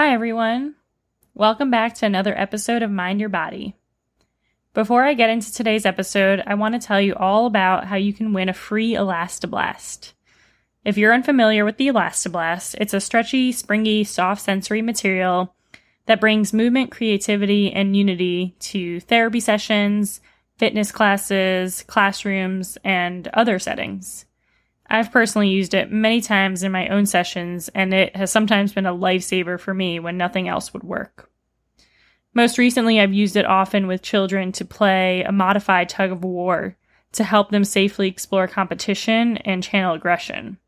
Hi, everyone. Welcome back to another episode of Mind Your Body. Before I get into today's episode, I want to tell you all about how you can win a free Elastoblast. If you're unfamiliar with the Elastoblast, it's a stretchy, springy, soft sensory material that brings movement, creativity, and unity to therapy sessions, fitness classes, classrooms, and other settings. I've personally used it many times in my own sessions, and it has sometimes been a lifesaver for me when nothing else would work. Most recently, I've used it often with children to play a modified tug of war to help them safely explore competition and channel aggression.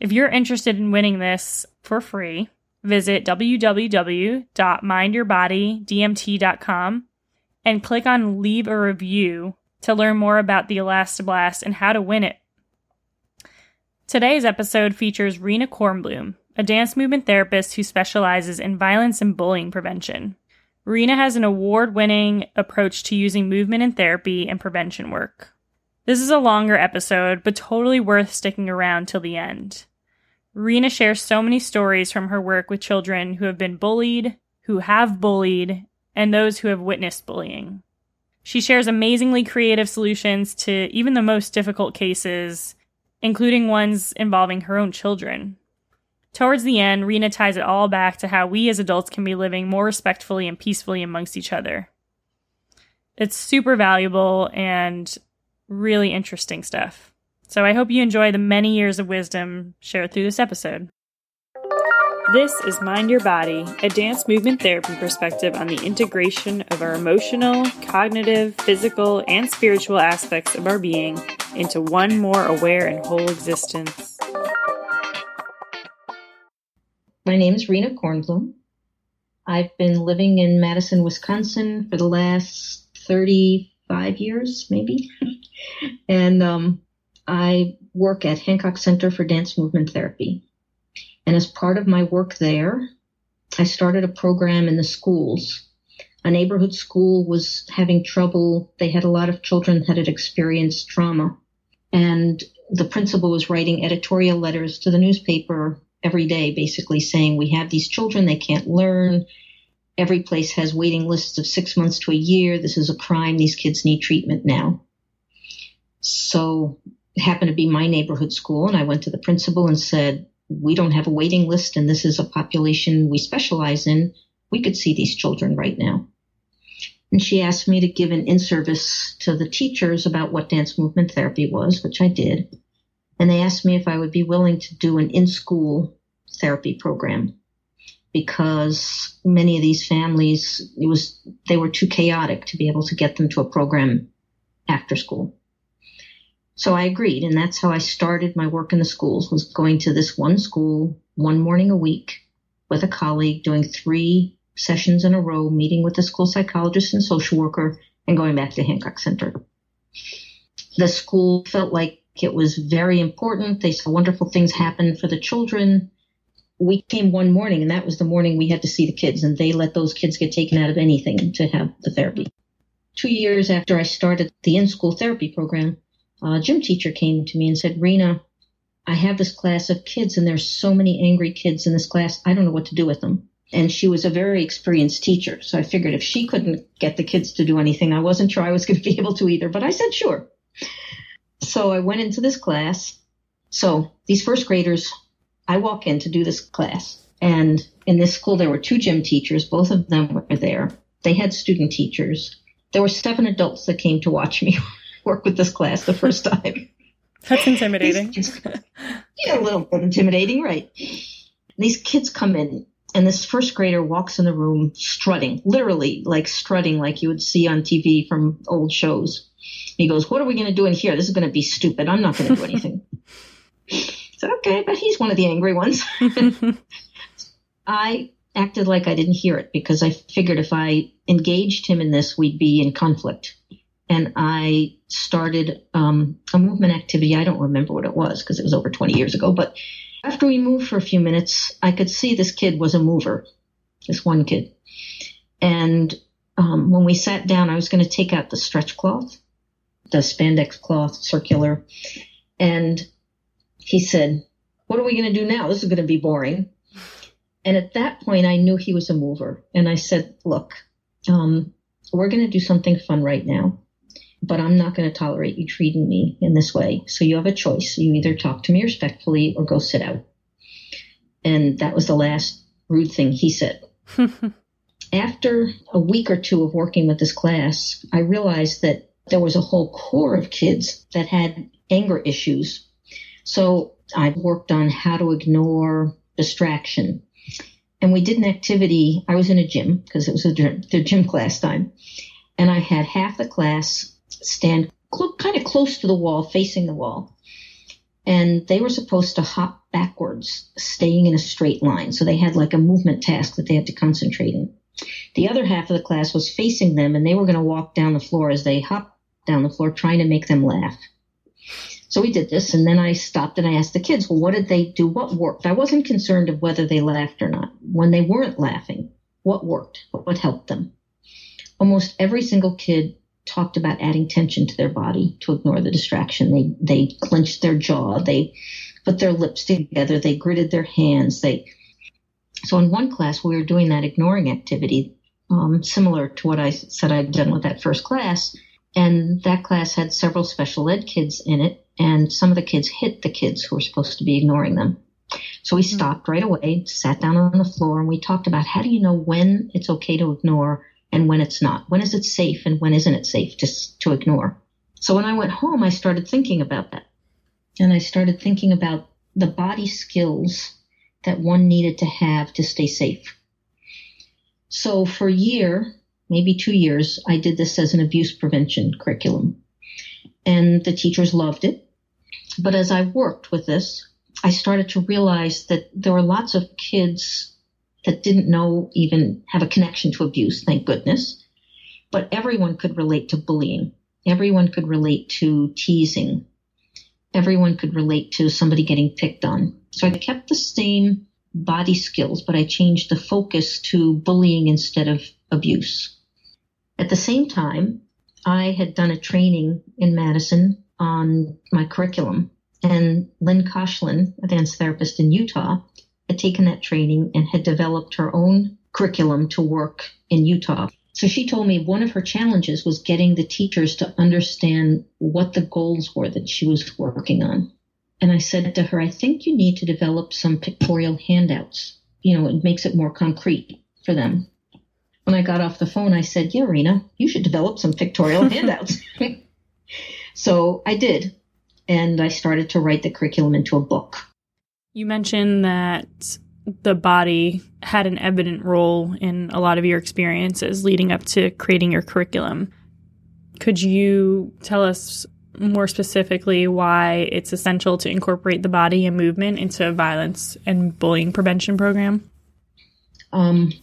If you're interested in winning this for free, visit www.mindyourbodydmt.com and click on Leave a Review to learn more about the Elastoblast and how to win it. Today's episode features Rena Kornblum, a dance movement therapist who specializes in violence and bullying prevention. Rena has an award winning approach to using movement in therapy and prevention work. This is a longer episode, but totally worth sticking around till the end. Rena shares so many stories from her work with children who have been bullied, who have bullied, and those who have witnessed bullying. She shares amazingly creative solutions to even the most difficult cases, including ones involving her own children. Towards the end, Rena ties it all back to how we as adults can be living more respectfully and peacefully amongst each other. It's super valuable and really interesting stuff. So I hope you enjoy the many years of wisdom shared through this episode. This is Mind Your Body, a dance movement therapy perspective on the integration of our emotional, cognitive, physical, and spiritual aspects of our being into one more aware and whole existence. My name is Rena Kornblum. I've been living in Madison, Wisconsin for the last 35 years, maybe. and um, I work at Hancock Center for Dance Movement Therapy. And as part of my work there, I started a program in the schools. A neighborhood school was having trouble. They had a lot of children that had experienced trauma. And the principal was writing editorial letters to the newspaper every day, basically saying, We have these children, they can't learn. Every place has waiting lists of six months to a year. This is a crime. These kids need treatment now. So it happened to be my neighborhood school, and I went to the principal and said, We don't have a waiting list, and this is a population we specialize in. We could see these children right now. And she asked me to give an in service to the teachers about what dance movement therapy was, which I did. And they asked me if I would be willing to do an in school therapy program because many of these families it was they were too chaotic to be able to get them to a program after school. So I agreed and that's how I started my work in the schools was going to this one school one morning a week with a colleague doing 3 sessions in a row meeting with the school psychologist and social worker and going back to Hancock Center. The school felt like it was very important. They saw wonderful things happen for the children we came one morning and that was the morning we had to see the kids and they let those kids get taken out of anything to have the therapy. Two years after I started the in-school therapy program, Uh, a gym teacher came to me and said, Rena, I have this class of kids and there's so many angry kids in this class. I don't know what to do with them. And she was a very experienced teacher. So I figured if she couldn't get the kids to do anything, I wasn't sure I was going to be able to either, but I said, sure. So I went into this class. So these first graders I walk in to do this class, and in this school there were two gym teachers. Both of them were there. They had student teachers. There were seven adults that came to watch me work with this class the first time. That's intimidating. Kids, yeah, a little bit intimidating, right? These kids come in, and this first grader walks in the room strutting, literally like strutting, like you would see on TV from old shows. He goes, What are we going to do in here? This is going to be stupid. I'm not going to do anything. said, okay, but he's one of the angry ones. I acted like I didn't hear it because I figured if I engaged him in this, we'd be in conflict. And I started um, a movement activity. I don't remember what it was because it was over 20 years ago. But after we moved for a few minutes, I could see this kid was a mover, this one kid. And um, when we sat down, I was going to take out the stretch cloth, the spandex cloth, circular. And he said, What are we going to do now? This is going to be boring. And at that point, I knew he was a mover. And I said, look, um, we're going to do something fun right now, but I'm not going to tolerate you treating me in this way. So you have a choice. You either talk to me respectfully or go sit out. And that was the last rude thing he said. After a week or two of working with this class, I realized that there was a whole core of kids that had anger issues. So I worked on how to ignore distraction. And we did an activity. I was in a gym because it was a gym, the gym class time. And I had half the class stand cl- kind of close to the wall, facing the wall. And they were supposed to hop backwards, staying in a straight line. So they had like a movement task that they had to concentrate in. The other half of the class was facing them and they were going to walk down the floor as they hopped down the floor, trying to make them laugh. So we did this, and then I stopped and I asked the kids, well, what did they do? What worked? I wasn't concerned of whether they laughed or not. When they weren't laughing, what worked? What helped them? Almost every single kid talked about adding tension to their body to ignore the distraction. They they clenched their jaw, they put their lips together, they gritted their hands. They so in one class we were doing that ignoring activity, um, similar to what I said I'd done with that first class. And that class had several special ed kids in it, and some of the kids hit the kids who were supposed to be ignoring them. So we mm-hmm. stopped right away, sat down on the floor, and we talked about how do you know when it's okay to ignore and when it's not? When is it safe and when isn't it safe to, to ignore? So when I went home, I started thinking about that. And I started thinking about the body skills that one needed to have to stay safe. So for a year, maybe two years, I did this as an abuse prevention curriculum. And the teachers loved it. But as I worked with this, I started to realize that there were lots of kids that didn't know even have a connection to abuse, thank goodness. But everyone could relate to bullying. Everyone could relate to teasing. Everyone could relate to somebody getting picked on. So I kept the same body skills, but I changed the focus to bullying instead of abuse. At the same time, I had done a training in Madison on my curriculum, and Lynn Koshland, a dance therapist in Utah, had taken that training and had developed her own curriculum to work in Utah. So she told me one of her challenges was getting the teachers to understand what the goals were that she was working on. And I said to her, I think you need to develop some pictorial handouts. You know, it makes it more concrete for them when I got off the phone, I said, Yeah, Rena, you should develop some pictorial handouts. so I did. And I started to write the curriculum into a book. You mentioned that the body had an evident role in a lot of your experiences leading up to creating your curriculum. Could you tell us more specifically why it's essential to incorporate the body and movement into a violence and bullying prevention program? Um,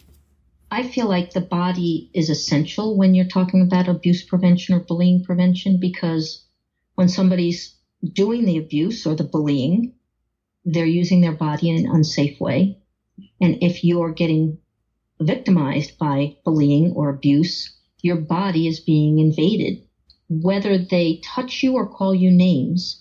I feel like the body is essential when you're talking about abuse prevention or bullying prevention because when somebody's doing the abuse or the bullying, they're using their body in an unsafe way. And if you're getting victimized by bullying or abuse, your body is being invaded. Whether they touch you or call you names,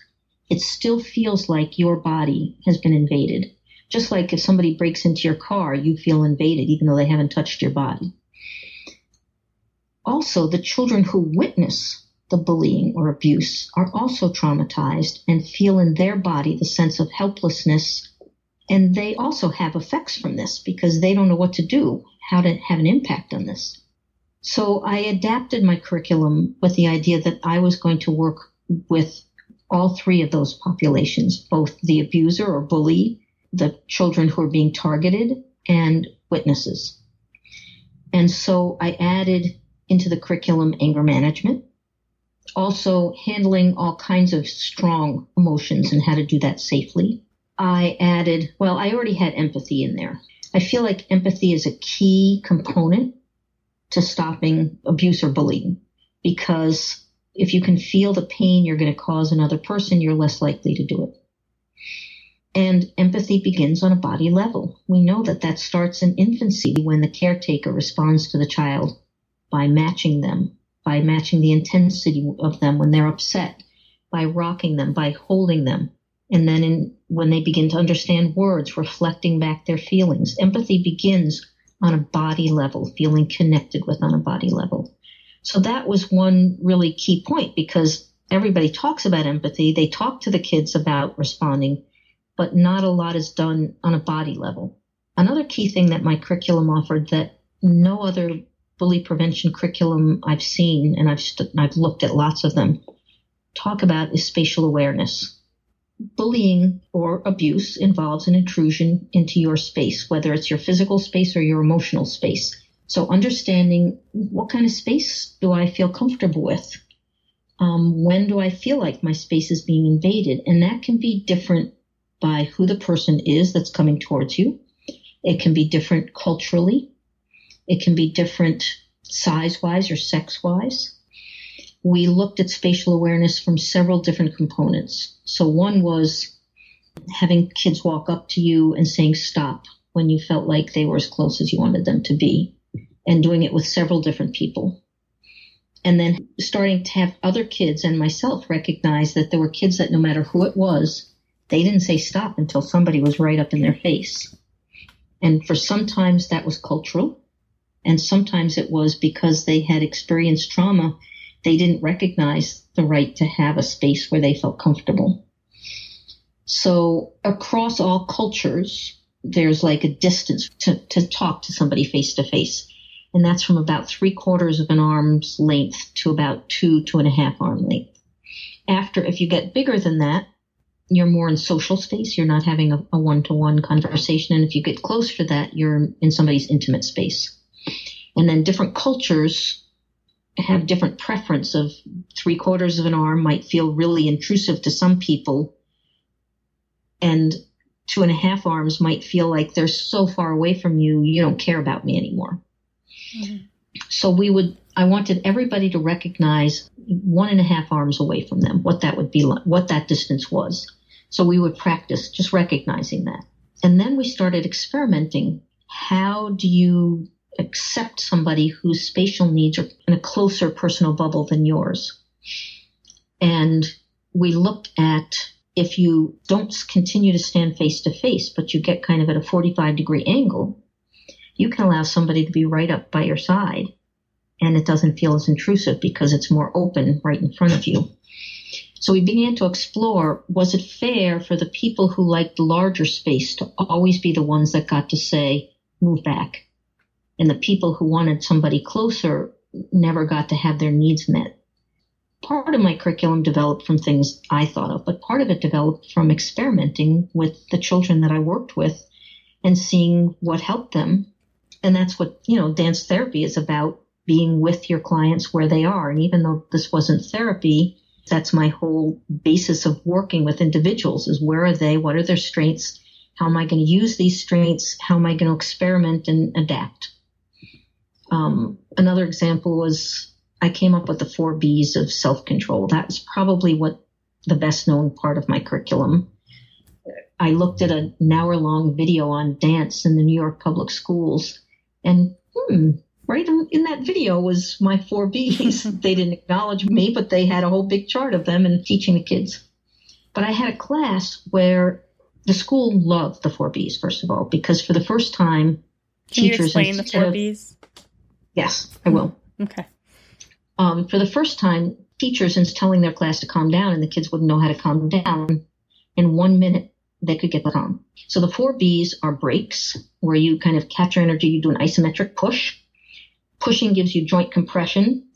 it still feels like your body has been invaded. Just like if somebody breaks into your car, you feel invaded even though they haven't touched your body. Also, the children who witness the bullying or abuse are also traumatized and feel in their body the sense of helplessness. And they also have effects from this because they don't know what to do, how to have an impact on this. So I adapted my curriculum with the idea that I was going to work with all three of those populations, both the abuser or bully the children who are being targeted and witnesses. And so I added into the curriculum anger management, also handling all kinds of strong emotions and how to do that safely. I added, well, I already had empathy in there. I feel like empathy is a key component to stopping abuse or bullying because if you can feel the pain you're going to cause another person, you're less likely to do it. And empathy begins on a body level. We know that that starts in infancy when the caretaker responds to the child by matching them, by matching the intensity of them when they're upset, by rocking them, by holding them, And then in, when they begin to understand words, reflecting back their feelings. Empathy begins on a body level, feeling connected with on a body level. So that was one really key point because everybody talks about empathy. They talk to the kids about responding, but not a lot is done on a body level. Another key thing that my curriculum offered that no other bully prevention curriculum I've seen, and I've, st- I've looked at lots of them, talk about is spatial awareness. Bullying or abuse involves an intrusion into your space, whether it's your physical space or your emotional space. So understanding what kind of space do I feel comfortable with? Um, when do I feel like my space is being invaded? And that can be different by who the person is that's coming towards you. It can be different culturally. It can be different size wise or sex wise. We looked at spatial awareness from several different components. So one was having kids walk up to you and saying stop when you felt like they were as close as you wanted them to be and doing it with several different people. And then starting to have other kids and myself recognize that there were kids that no matter who it was, they didn't say stop until somebody was right up in their face. And for sometimes that was cultural. And sometimes it was because they had experienced trauma. They didn't recognize the right to have a space where they felt comfortable. So across all cultures, there's like a distance to, to talk to somebody face to face. And that's from about three quarters of an arm's length to about two, two and a half arm length. After, if you get bigger than that, you're more in social space. You're not having a one to one conversation. And if you get closer to that, you're in somebody's intimate space. And then different cultures have different preference of three quarters of an arm might feel really intrusive to some people. And two and a half arms might feel like they're so far away from you, you don't care about me anymore. Mm-hmm. So we would, I wanted everybody to recognize one and a half arms away from them, what that would be like, what that distance was. So we would practice just recognizing that. And then we started experimenting. How do you accept somebody whose spatial needs are in a closer personal bubble than yours? And we looked at if you don't continue to stand face to face, but you get kind of at a 45 degree angle, you can allow somebody to be right up by your side and it doesn't feel as intrusive because it's more open right in front of you. So we began to explore was it fair for the people who liked larger space to always be the ones that got to say, move back? And the people who wanted somebody closer never got to have their needs met. Part of my curriculum developed from things I thought of, but part of it developed from experimenting with the children that I worked with and seeing what helped them. And that's what, you know, dance therapy is about being with your clients where they are. And even though this wasn't therapy, that's my whole basis of working with individuals is where are they? What are their strengths? How am I going to use these strengths? How am I going to experiment and adapt? Um, another example was I came up with the four B's of self control. That was probably what the best known part of my curriculum. I looked at an hour long video on dance in the New York public schools and hmm, right in that video was my four B's. they didn't acknowledge me, but they had a whole big chart of them and teaching the kids. But I had a class where the school loved the four B's, first of all, because for the first time, Can teachers. you explain the four of, B's? Yes, I will. Okay. Um, for the first time, teachers, instead telling their class to calm down, and the kids wouldn't know how to calm down, in one minute, they could get the calm. So the four B's are breaks, where you kind of catch your energy, you do an isometric push. Pushing gives you joint compression.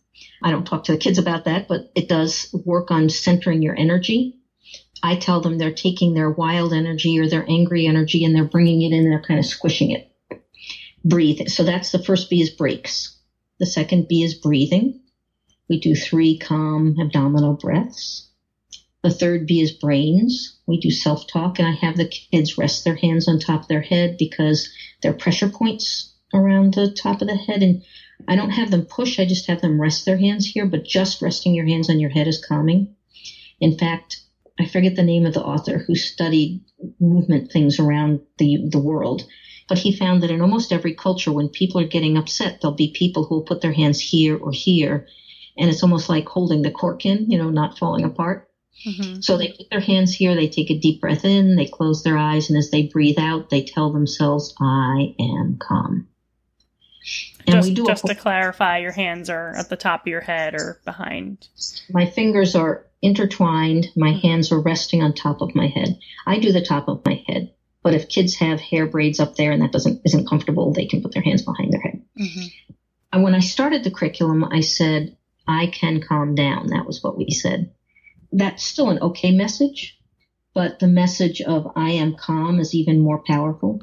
I don't talk to the kids about that, but it does work on centering your energy. I tell them they're taking their wild energy or their angry energy and they're bringing it in and they're kind of squishing it. Breathe. So that's the first B is breaks. The second B is breathing. We do three calm abdominal breaths. The third B is brains. We do self talk and I have the kids rest their hands on top of their head because they're pressure points around the top of the head. And I don't have them push. I just have them rest their hands here, but just resting your hands on your head is calming. In fact, I forget the name of the author who studied movement things around the, the world, but he found that in almost every culture, when people are getting upset, there'll be people who will put their hands here or here. And it's almost like holding the cork in, you know, not falling apart. Mm-hmm. So they put their hands here, they take a deep breath in, they close their eyes, and as they breathe out, they tell themselves, I am calm. And just, we do just to clarify, your hands are at the top of your head or behind. My fingers are intertwined. My mm-hmm. hands are resting on top of my head. I do the top of my head. But if kids have hair braids up there and that doesn't isn't comfortable, they can put their hands behind their head. Mm-hmm. And when I started the curriculum, I said, I can calm down. That was what we said. That's still an okay message, but the message of I am calm is even more powerful.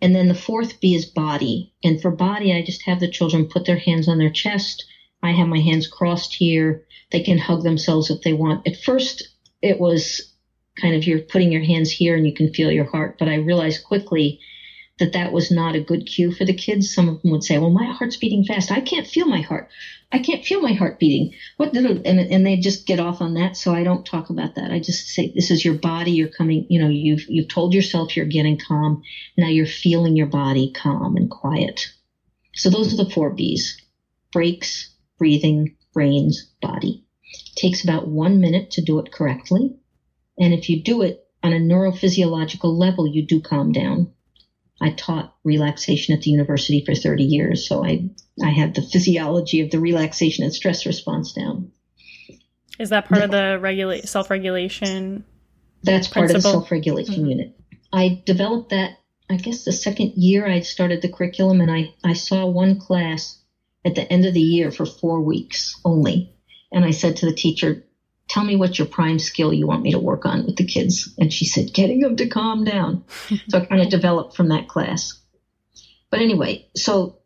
And then the fourth B is body. And for body, I just have the children put their hands on their chest. I have my hands crossed here. They can hug themselves if they want. At first, it was kind of you're putting your hands here and you can feel your heart. But I realized quickly that that was not a good cue for the kids. Some of them would say, well, my heart's beating fast. I can't feel my heart. I can't feel my heart beating. What and, and they just get off on that. So I don't talk about that. I just say, this is your body. You're coming, you know, you've, you've told yourself you're getting calm. Now you're feeling your body calm and quiet. So those are the four B's breaks, breathing, brains, body. It takes about one minute to do it correctly. And if you do it on a neurophysiological level, you do calm down. I taught relaxation at the university for 30 years, so I, I had the physiology of the relaxation and stress response down. Is that part of the regula- self-regulation? That's part principle? of the self-regulation mm-hmm. unit. I developed that, I guess the second year I started the curriculum and I, I saw one class at the end of the year for four weeks only. And I said to the teacher, tell me what your prime skill you want me to work on with the kids. And she said, getting them to calm down. so I kind of developed from that class. But anyway, so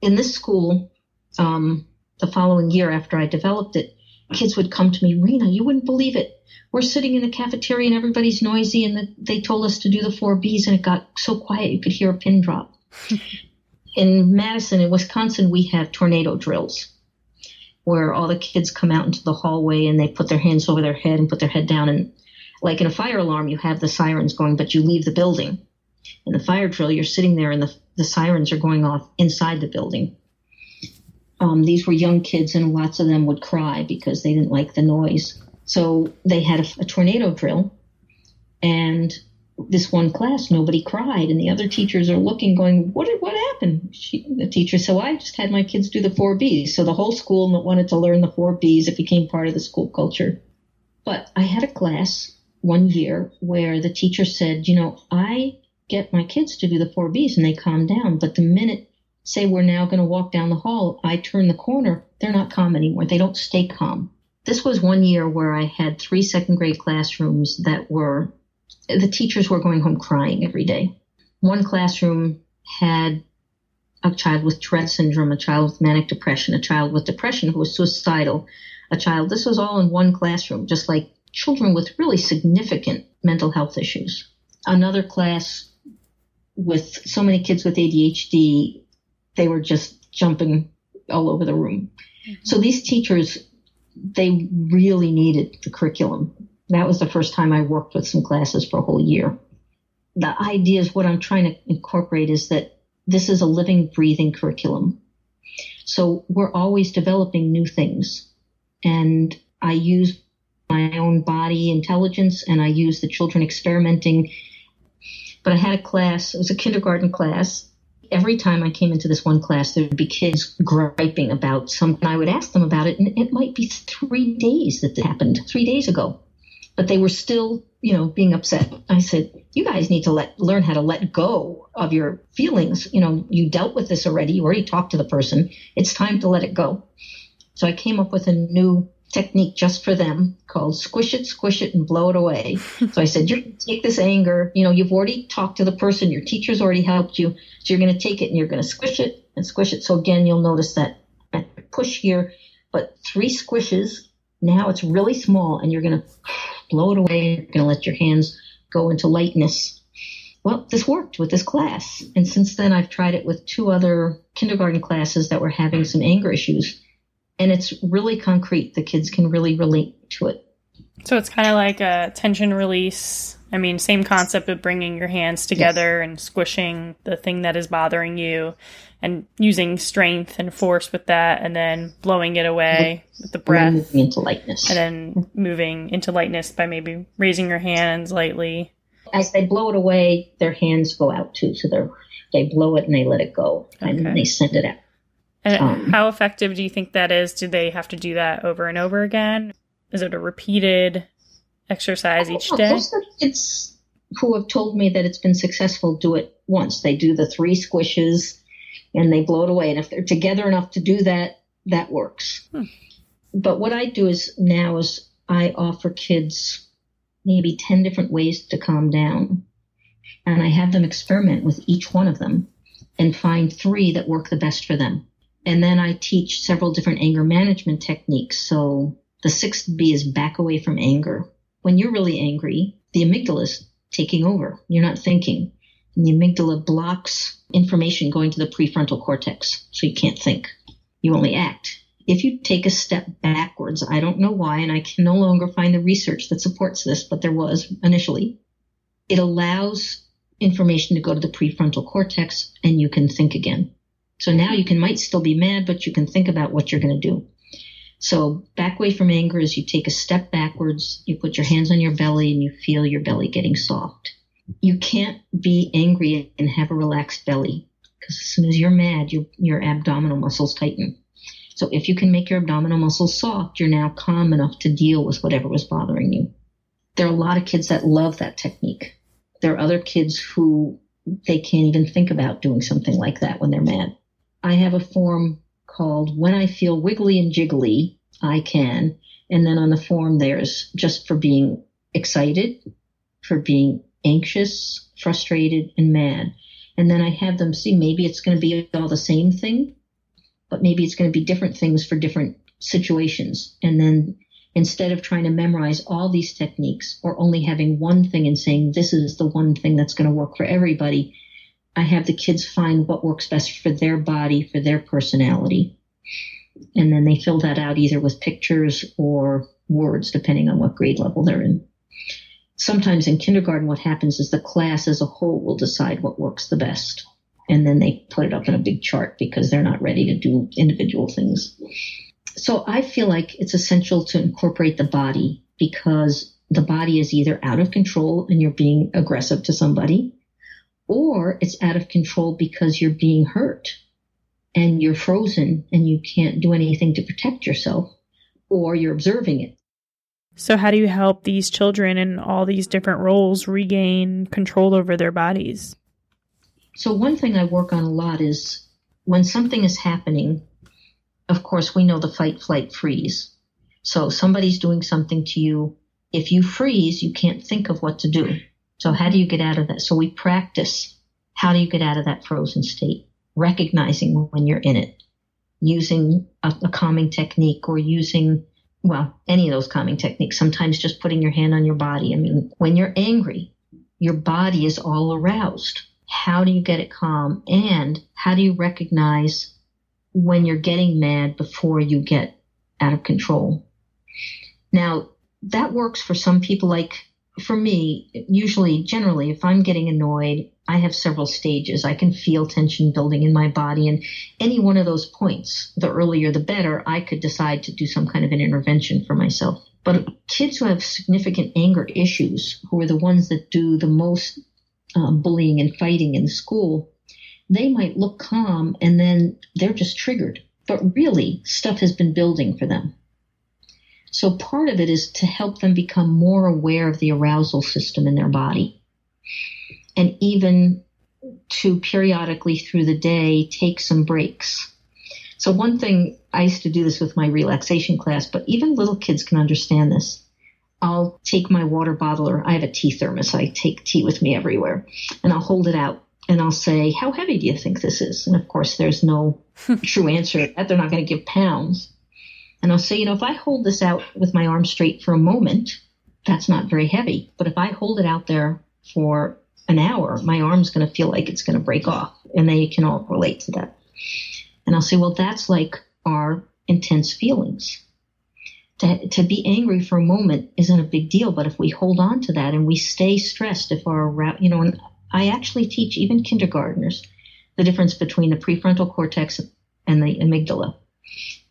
in this school, um, the following year after I developed it, kids would come to me, Rena, you wouldn't believe it. We're sitting in the cafeteria and everybody's noisy and the, they told us to do the four B's and it got so quiet you could hear a pin drop. in Madison, in Wisconsin, we have tornado drills where all the kids come out into the hallway and they put their hands over their head and put their head down. And like in a fire alarm, you have the sirens going, but you leave the building. In the fire drill, you're sitting there and the, the sirens are going off inside the building. Um, these were young kids, and lots of them would cry because they didn't like the noise. So they had a, a tornado drill, and this one class, nobody cried, and the other teachers are looking, going, "What what happened?" She, the teacher said, well, "I just had my kids do the four B's." So the whole school wanted to learn the four B's. It became part of the school culture. But I had a class one year where the teacher said, "You know, I get my kids to do the four B's, and they calm down. But the minute, say, we're now going to walk down the hall, I turn the corner, they're not calm anymore. They don't stay calm." This was one year where I had three second grade classrooms that were the teachers were going home crying every day. One classroom had a child with Tourette syndrome, a child with manic depression, a child with depression who was suicidal, a child. This was all in one classroom, just like children with really significant mental health issues. Another class with so many kids with ADHD, they were just jumping all over the room. Mm-hmm. So these teachers, they really needed the curriculum that was the first time I worked with some classes for a whole year. The idea is what I'm trying to incorporate is that this is a living, breathing curriculum. So we're always developing new things. And I use my own body intelligence and I use the children experimenting. But I had a class, it was a kindergarten class. Every time I came into this one class, there would be kids griping about something. I would ask them about it, and it might be three days that it happened, three days ago but they were still, you know, being upset. I said, you guys need to let learn how to let go of your feelings. You know, you dealt with this already. You already talked to the person. It's time to let it go. So I came up with a new technique just for them called squish it, squish it, and blow it away. so I said, you're take this anger. You know, you've already talked to the person. Your teacher's already helped you. So you're going to take it and you're going to squish it and squish it. So again, you'll notice that push here, but three squishes. Now it's really small and you're going to blow it away. You're going to let your hands go into lightness. Well, this worked with this class. And since then, I've tried it with two other kindergarten classes that were having some anger issues. And it's really concrete. The kids can really relate to it. So it's kind of like a tension release I mean, same concept of bringing your hands together yes. and squishing the thing that is bothering you and using strength and force with that and then blowing it away with the breath. moving into lightness. And then moving into lightness by maybe raising your hands lightly. As they blow it away, their hands go out too. So they they blow it and they let it go and okay. they send it out. And um, how effective do you think that is? Do they have to do that over and over again? Is it a repeated exercise each day? Most of kids who have told me that it's been successful do it once. They do the three squishes and they blow it away. And if they're together enough to do that, that works. Hmm. But what I do is now is I offer kids maybe 10 different ways to calm down. And I have them experiment with each one of them and find three that work the best for them. And then I teach several different anger management techniques. So the sixth B is back away from anger. When you're really angry, the amygdala is taking over. You're not thinking. And the amygdala blocks information going to the prefrontal cortex, so you can't think. You only act. If you take a step backwards, I don't know why, and I can no longer find the research that supports this, but there was initially, it allows information to go to the prefrontal cortex and you can think again. So now you can might still be mad, but you can think about what you're going to do. So back away from anger is you take a step backwards, you put your hands on your belly and you feel your belly getting soft. You can't be angry and have a relaxed belly because as soon as you're mad, your, your abdominal muscles tighten. So if you can make your abdominal muscles soft, you're now calm enough to deal with whatever was bothering you. There are a lot of kids that love that technique. There are other kids who they can't even think about doing something like that when they're mad. I have a form called When I Feel Wiggly and Jiggly, I Can. And then on the form, there's just for being excited, for being anxious, frustrated, and mad. And then I have them see maybe it's going to be all the same thing, but maybe it's going to be different things for different situations. And then instead of trying to memorize all these techniques or only having one thing and saying this is the one thing that's going to work for everybody, I have the kids find what works best for their body, for their personality. And then they fill that out either with pictures or words, depending on what grade level they're in. Sometimes in kindergarten, what happens is the class as a whole will decide what works the best. And then they put it up in a big chart because they're not ready to do individual things. So I feel like it's essential to incorporate the body because the body is either out of control and you're being aggressive to somebody or it's out of control because you're being hurt and you're frozen and you can't do anything to protect yourself, or you're observing it. So, how do you help these children in all these different roles regain control over their bodies? So, one thing I work on a lot is when something is happening, of course, we know the fight, flight, freeze. So, somebody's doing something to you. If you freeze, you can't think of what to do. So how do you get out of that? So we practice how do you get out of that frozen state? Recognizing when you're in it, using a, a calming technique or using, well, any of those calming techniques. Sometimes just putting your hand on your body. I mean, when you're angry, your body is all aroused. How do you get it calm? And how do you recognize when you're getting mad before you get out of control? Now, that works for some people like for me, usually, generally, if I'm getting annoyed, I have several stages. I can feel tension building in my body, and any one of those points, the earlier the better, I could decide to do some kind of an intervention for myself. But kids who have significant anger issues, who are the ones that do the most uh, bullying and fighting in school, they might look calm and then they're just triggered. But really, stuff has been building for them. So part of it is to help them become more aware of the arousal system in their body. And even to periodically through the day take some breaks. So one thing I used to do this with my relaxation class, but even little kids can understand this. I'll take my water bottle or I have a tea thermos. I take tea with me everywhere and I'll hold it out and I'll say, how heavy do you think this is? And of course there's no true answer that. They're not going to give pounds. And I'll say, you know, if I hold this out with my arm straight for a moment, that's not very heavy. But if I hold it out there for an hour, my arm's going to feel like it's going to break off. And they can all relate to that. And I'll say, well, that's like our intense feelings. to, to be angry for a moment isn't a big deal. But if we hold on to that and we stay stressed, if our, you know, and I actually teach even kindergartners the difference between the prefrontal cortex and the amygdala.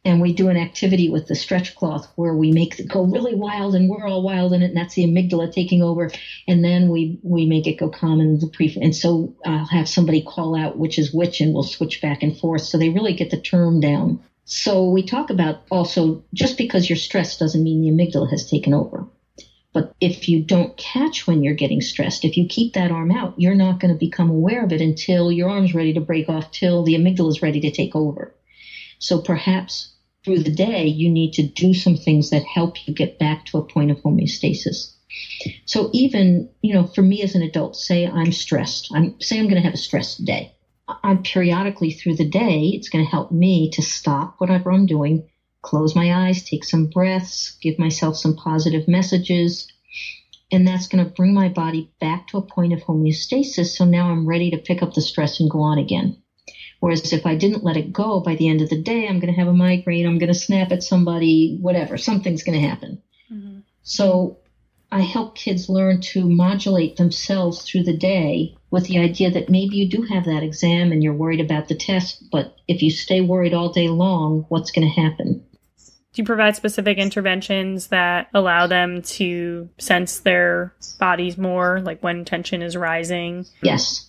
And we do an activity with the stretch cloth where we make it go really wild and we're all wild in it. And that's the amygdala taking over. And then we, we make it go calm and the pre, and so uh, I'll have somebody call out which is which and we'll switch back and forth. So they really get the term down. So we talk about also just because you're stressed doesn't mean the amygdala has taken over. But if you don't catch when you're getting stressed, if you keep that arm out, you're not going to become aware of it until your arm's ready to break off, till the amygdala is ready to take over. So perhaps through the day, you need to do some things that help you get back to a point of homeostasis. So even, you know, for me as an adult, say I'm stressed. I'm say I'm going to have a stressed day. I'm periodically through the day, it's going to help me to stop whatever I'm doing, close my eyes, take some breaths, give myself some positive messages. And that's going to bring my body back to a point of homeostasis. So now I'm ready to pick up the stress and go on again. Whereas if I didn't let it go by the end of the day, I'm going to have a migraine, I'm going to snap at somebody, whatever, something's going to happen. Mm-hmm. So I help kids learn to modulate themselves through the day with the idea that maybe you do have that exam and you're worried about the test, but if you stay worried all day long, what's going to happen? Do you provide specific interventions that allow them to sense their bodies more, like when tension is rising? Yes.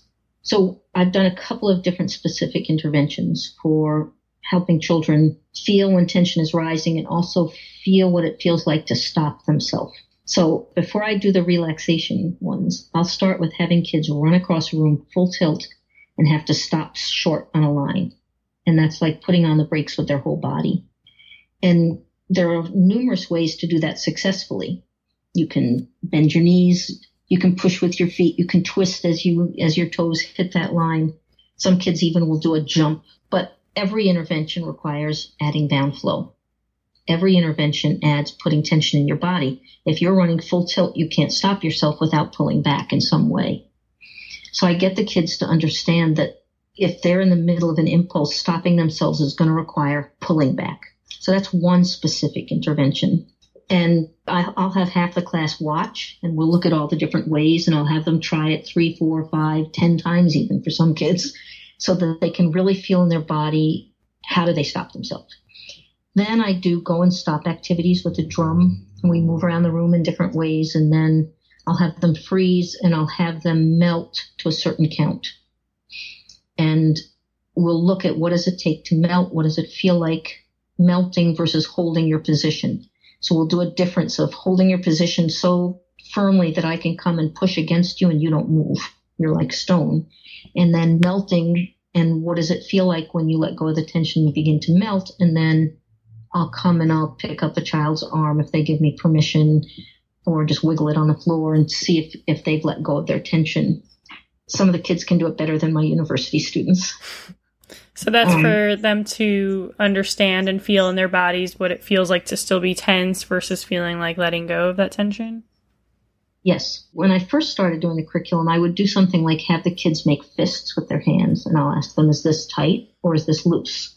So I've done a couple of different specific interventions for helping children feel when tension is rising and also feel what it feels like to stop themselves. So before I do the relaxation ones, I'll start with having kids run across a room full tilt and have to stop short on a line. And that's like putting on the brakes with their whole body. And there are numerous ways to do that successfully. You can bend your knees, you can push with your feet, you can twist as you as your toes hit that line. Some kids even will do a jump, but every intervention requires adding bound flow every intervention adds putting tension in your body. If you're running full tilt, you can't stop yourself without pulling back in some way. So I get the kids to understand that if they're in the middle of an impulse, stopping themselves is going to require pulling back. So that's one specific intervention. And I'll have half the class watch and we'll look at all the different ways and I'll have them try it three, four, five, ten times even for some kids so that they can really feel in their body how do they stop themselves. Then I do go and stop activities with a drum and we move around the room in different ways and then I'll have them freeze and I'll have them melt to a certain count. And we'll look at what does it take to melt? What does it feel like melting versus holding your position? So we'll do a difference of holding your position so firmly that I can come and push against you and you don't move. You're like stone. And then melting and what does it feel like when you let go of the tension, you begin to melt and then I'll come and I'll pick up a child's arm if they give me permission or just wiggle it on the floor and see if, if they've let go of their tension. Some of the kids can do it better than my university students. So that's um, for them to understand and feel in their bodies what it feels like to still be tense versus feeling like letting go of that tension? Yes. When I first started doing the curriculum, I would do something like have the kids make fists with their hands, and I'll ask them, is this tight or is this loose?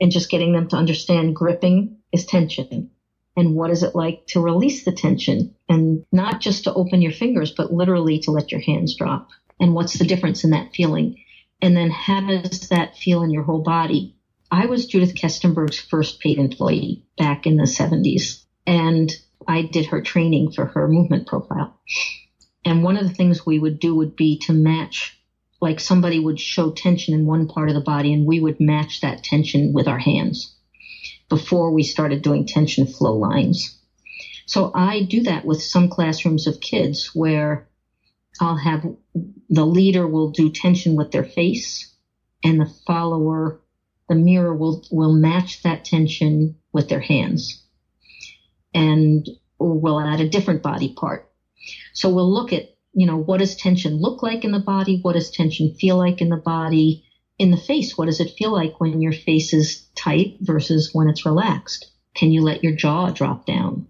and just getting them to understand gripping is tension. And what is it like to release the tension and not just to open your fingers, but literally to let your hands drop? And what's the difference in that feeling? And then how does that feel in your whole body? I was Judith Kestenberg's first paid employee back in the 70s, and I did her training for her movement profile. And one of the things we would do would be to match like somebody would show tension in one part of the body and we would match that tension with our hands before we started doing tension flow lines. So I do that with some classrooms of kids where I'll have the leader will do tension with their face and the follower, the mirror will, will match that tension with their hands and we'll add a different body part. So we'll look at you know, what does tension look like in the body? What does tension feel like in the body? In the face, what does it feel like when your face is tight versus when it's relaxed? Can you let your jaw drop down?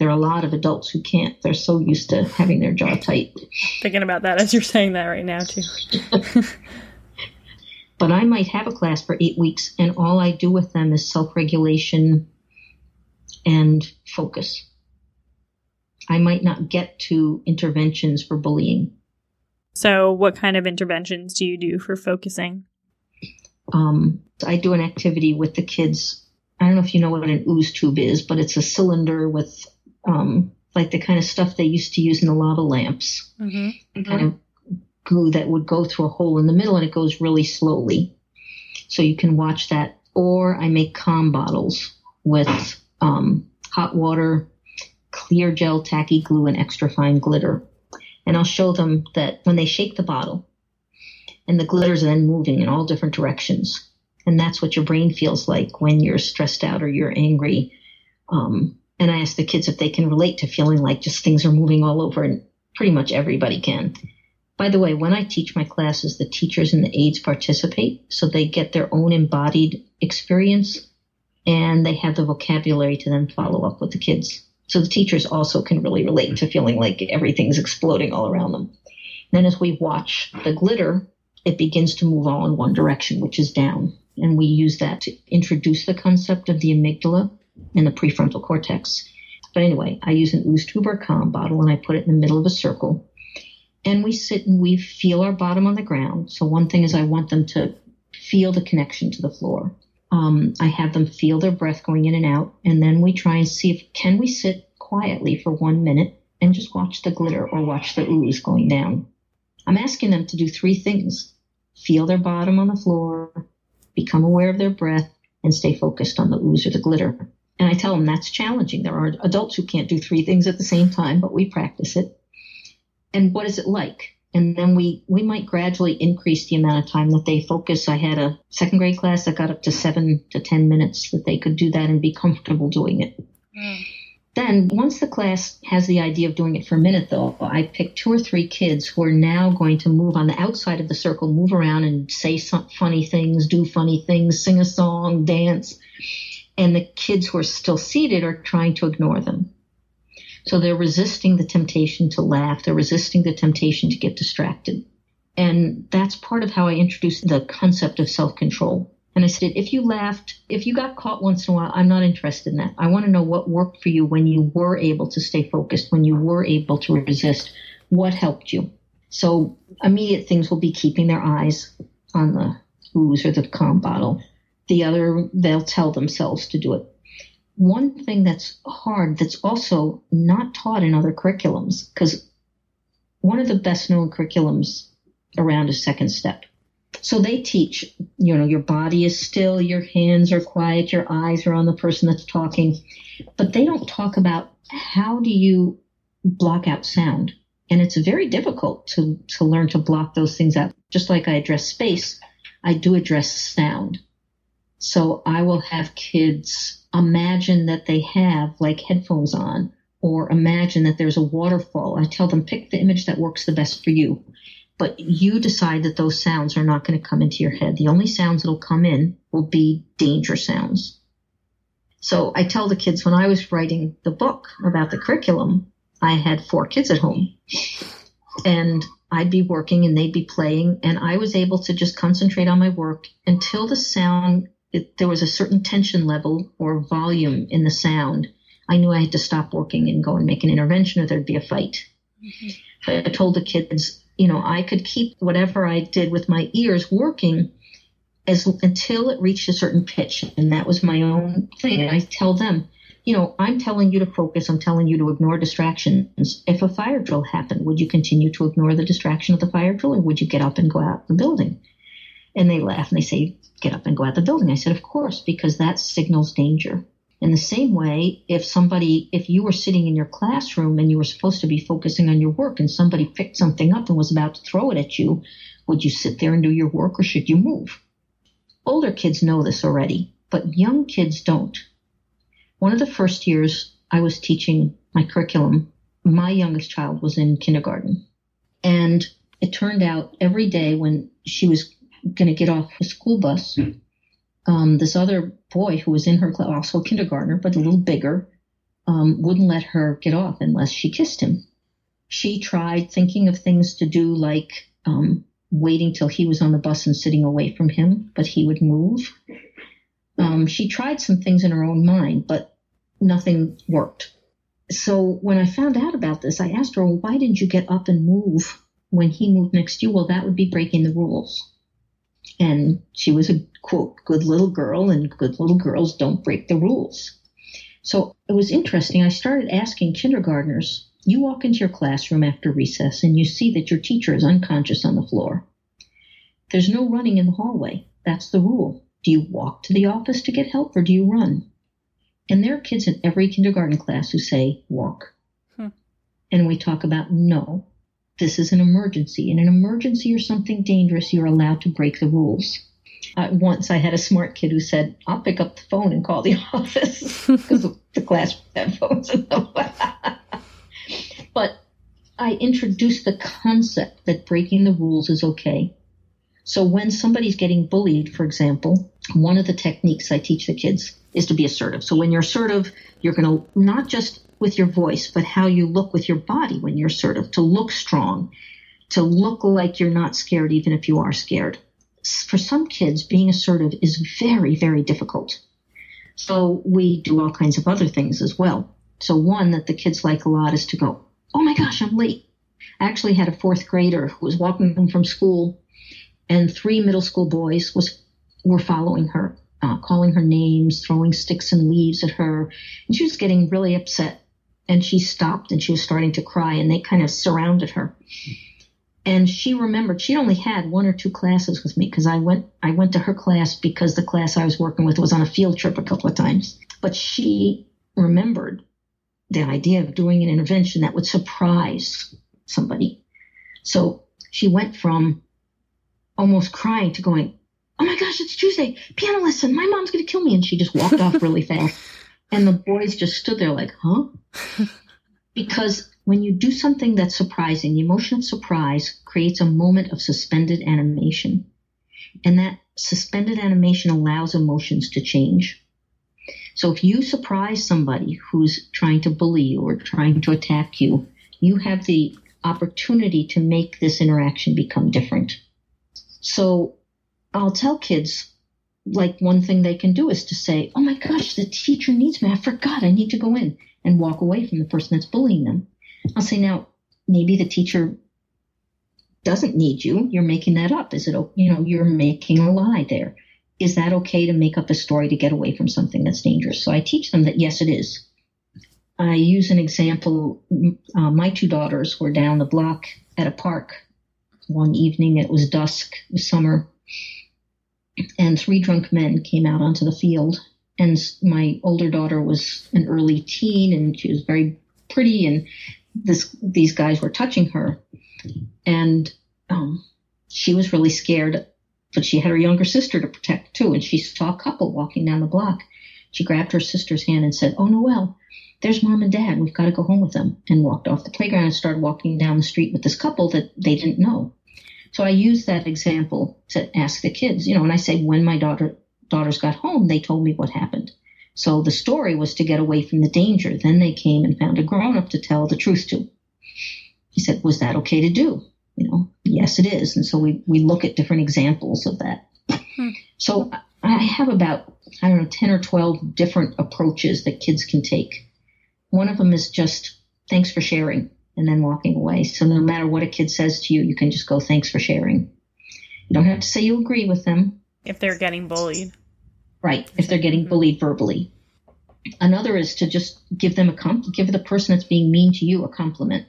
There are a lot of adults who can't. They're so used to having their jaw tight. Thinking about that as you're saying that right now, too. but I might have a class for eight weeks, and all I do with them is self regulation, and focus. I might not get to interventions for bullying. So, what kind of interventions do you do for focusing? Um, I do an activity with the kids. I don't know if you know what an ooze tube is, but it's a cylinder with um, like the kind of stuff they used to use in the lava lamps. Mm-hmm. Kind of glue that would go through a hole in the middle and it goes really slowly. So you can watch that. Or I make calm bottles with um, hot water, clear gel, tacky glue, and extra fine glitter. And I'll show them that when they shake the bottle and the glitter's are then moving in all different directions. And that's what your brain feels like when you're stressed out or you're angry. Um, and I ask the kids if they can relate to feeling like just things are moving all over, and pretty much everybody can. By the way, when I teach my classes, the teachers and the aides participate, so they get their own embodied experience and they have the vocabulary to then follow up with the kids. So the teachers also can really relate to feeling like everything's exploding all around them. then as we watch the glitter, it begins to move all in one direction, which is down. And we use that to introduce the concept of the amygdala and the prefrontal cortex. But anyway, I use an ooze tube or calm bottle and I put it in the middle of a circle. And we sit and we feel our bottom on the ground. So one thing is I want them to feel the connection to the floor. Um, I have them feel their breath going in and out, and then we try and see if can we sit quietly for one minute and just watch the glitter or watch the ooze going down. I'm asking them to do three things: feel their bottom on the floor, become aware of their breath, and stay focused on the ooze or the glitter. And I tell them that's challenging. There are adults who can't do three things at the same time, but we practice it. And what is it like? And then we, we might gradually increase the amount of time that they focus. I had a second grade class that got up to seven to 10 minutes that they could do that and be comfortable doing it. Mm. Then once the class has the idea of doing it for a minute though, I pick two or three kids who are now going to move on the outside of the circle, move around and say some funny things, do funny things, sing a song, dance and the kids who are still seated are trying to ignore them. So they're resisting the temptation to laugh. They're resisting the temptation to get distracted. And that's part of how I introduced the concept of self control. And I said, if you laughed, if you got caught once in a while, I'm not interested in that. I want to know what worked for you when you were able to stay focused, when you were able to resist. What helped you? So immediate things will be keeping their eyes on the ooze or the calm bottle the other, they'll tell themselves to do it. One thing that's hard that's also not taught in other curriculums, because one of the best known curriculums around is second step. So they teach, you know, your body is still, your hands are quiet, your eyes are on the person that's talking, but they don't talk about how do you block out sound. And it's very difficult to, to learn to block those things out. Just like I address space, I do address sound. So I will have kids imagine that they have like headphones on or imagine that there's a waterfall. I tell them pick the image that works the best for you. But you decide that those sounds are not going to come into your head. The only sounds that'll come in will be danger sounds. So I tell the kids when I was writing the book about the curriculum, I had four kids at home. And I'd be working and they'd be playing, and I was able to just concentrate on my work until the sound it, there was a certain tension level or volume in the sound, I knew I had to stop working and go and make an intervention or there'd be a fight. Mm-hmm. I told the kids, you know, I could keep whatever I did with my ears working as until it reached a certain pitch, and that was my own thing. And I tell them, you know, I'm telling you to focus. I'm telling you to ignore distractions. If a fire drill happened, would you continue to ignore the distraction of the fire drill, or would you get up and go out of the building? And they laugh and they say, get up and go out the building. I said, of course, because that signals danger. In the same way, if somebody, if you were sitting in your classroom and you were supposed to be focusing on your work and somebody picked something up and was about to throw it at you, would you sit there and do your work or should you move? Older kids know this already, but young kids don't. One of the first years I was teaching my curriculum, my youngest child was in kindergarten. And it turned out every day when she was going to get off a school bus. Um, this other boy who was in her class, also a kindergartner, but a little bigger, um, wouldn't let her get off unless she kissed him. She tried thinking of things to do like um, waiting till he was on the bus and sitting away from him, but he would move. Um, she tried some things in her own mind, but nothing worked. So when I found out about this, I asked her, well, why didn't you get up and move when he moved next to you? Well, that would be breaking the rules. And she was a quote, good little girl, and good little girls don't break the rules. So it was interesting. I started asking kindergartners, you walk into your classroom after recess and you see that your teacher is unconscious on the floor. There's no running in the hallway. That's the rule. Do you walk to the office to get help or do you run? And there are kids in every kindergarten class who say, walk. Hmm. And we talk about, no, this is an emergency. In an emergency or something dangerous, you're allowed to break the rules. Uh, once I had a smart kid who said, I'll pick up the phone and call the office because the class had phones but I introduced the concept that breaking the rules is okay. So when somebody's getting bullied, for example, one of the techniques I teach the kids is to be assertive. So when you're assertive, you're going to not just with your voice, but how you look with your body when you're assertive, to look strong, to look like you're not scared even if you are scared. For some kids, being assertive is very, very difficult. So we do all kinds of other things as well. So one that the kids like a lot is to go, Oh my gosh, I'm late. I actually had a fourth grader who was walking home from school and three middle school boys was were following her, uh, calling her names, throwing sticks and leaves at her, and she was getting really upset. And she stopped and she was starting to cry, and they kind of surrounded her. And she remembered she only had one or two classes with me because I went I went to her class because the class I was working with was on a field trip a couple of times. But she remembered the idea of doing an intervention that would surprise somebody. So she went from almost crying to going, Oh my gosh, it's Tuesday, piano lesson. My mom's going to kill me. And she just walked off really fast. And the boys just stood there like, huh? because when you do something that's surprising, the emotion of surprise creates a moment of suspended animation. And that suspended animation allows emotions to change. So if you surprise somebody who's trying to bully you or trying to attack you, you have the opportunity to make this interaction become different. So I'll tell kids, like one thing they can do is to say, Oh my gosh, the teacher needs me. I forgot. I need to go in and walk away from the person that's bullying them. I'll say, now, maybe the teacher doesn't need you. You're making that up. Is it, you know, you're making a lie there. Is that okay to make up a story to get away from something that's dangerous? So I teach them that yes, it is. I use an example. Uh, my two daughters were down the block at a park one evening. It was dusk, it was summer, and three drunk men came out onto the field. And my older daughter was an early teen, and she was very pretty, and this these guys were touching her, and um, she was really scared. But she had her younger sister to protect too, and she saw a couple walking down the block. She grabbed her sister's hand and said, "Oh, Noelle, there's mom and dad. We've got to go home with them." And walked off the playground and started walking down the street with this couple that they didn't know. So I use that example to ask the kids, you know, and I say, when my daughter daughters got home, they told me what happened. So the story was to get away from the danger. Then they came and found a grown up to tell the truth to. He said, was that okay to do? You know, yes, it is. And so we, we look at different examples of that. Hmm. So I have about, I don't know, 10 or 12 different approaches that kids can take. One of them is just thanks for sharing and then walking away. So no matter what a kid says to you, you can just go, thanks for sharing. You don't have to say you agree with them. If they're getting bullied. Right. If they're getting bullied verbally. Another is to just give them a comp- give the person that's being mean to you a compliment.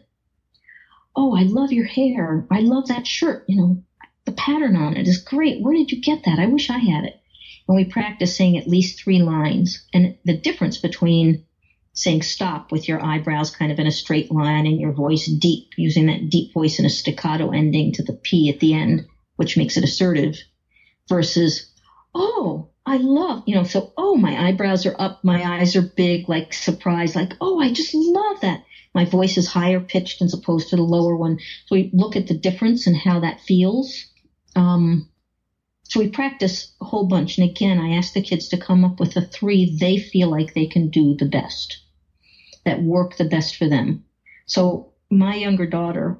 Oh, I love your hair. I love that shirt. You know, the pattern on it is great. Where did you get that? I wish I had it. And we practice saying at least three lines. And the difference between saying stop with your eyebrows kind of in a straight line and your voice deep, using that deep voice and a staccato ending to the P at the end, which makes it assertive, versus, oh, I love, you know, so, oh, my eyebrows are up, my eyes are big, like surprise, like, oh, I just love that. My voice is higher pitched as opposed to the lower one. So we look at the difference and how that feels. Um, so we practice a whole bunch. And again, I ask the kids to come up with the three they feel like they can do the best, that work the best for them. So my younger daughter,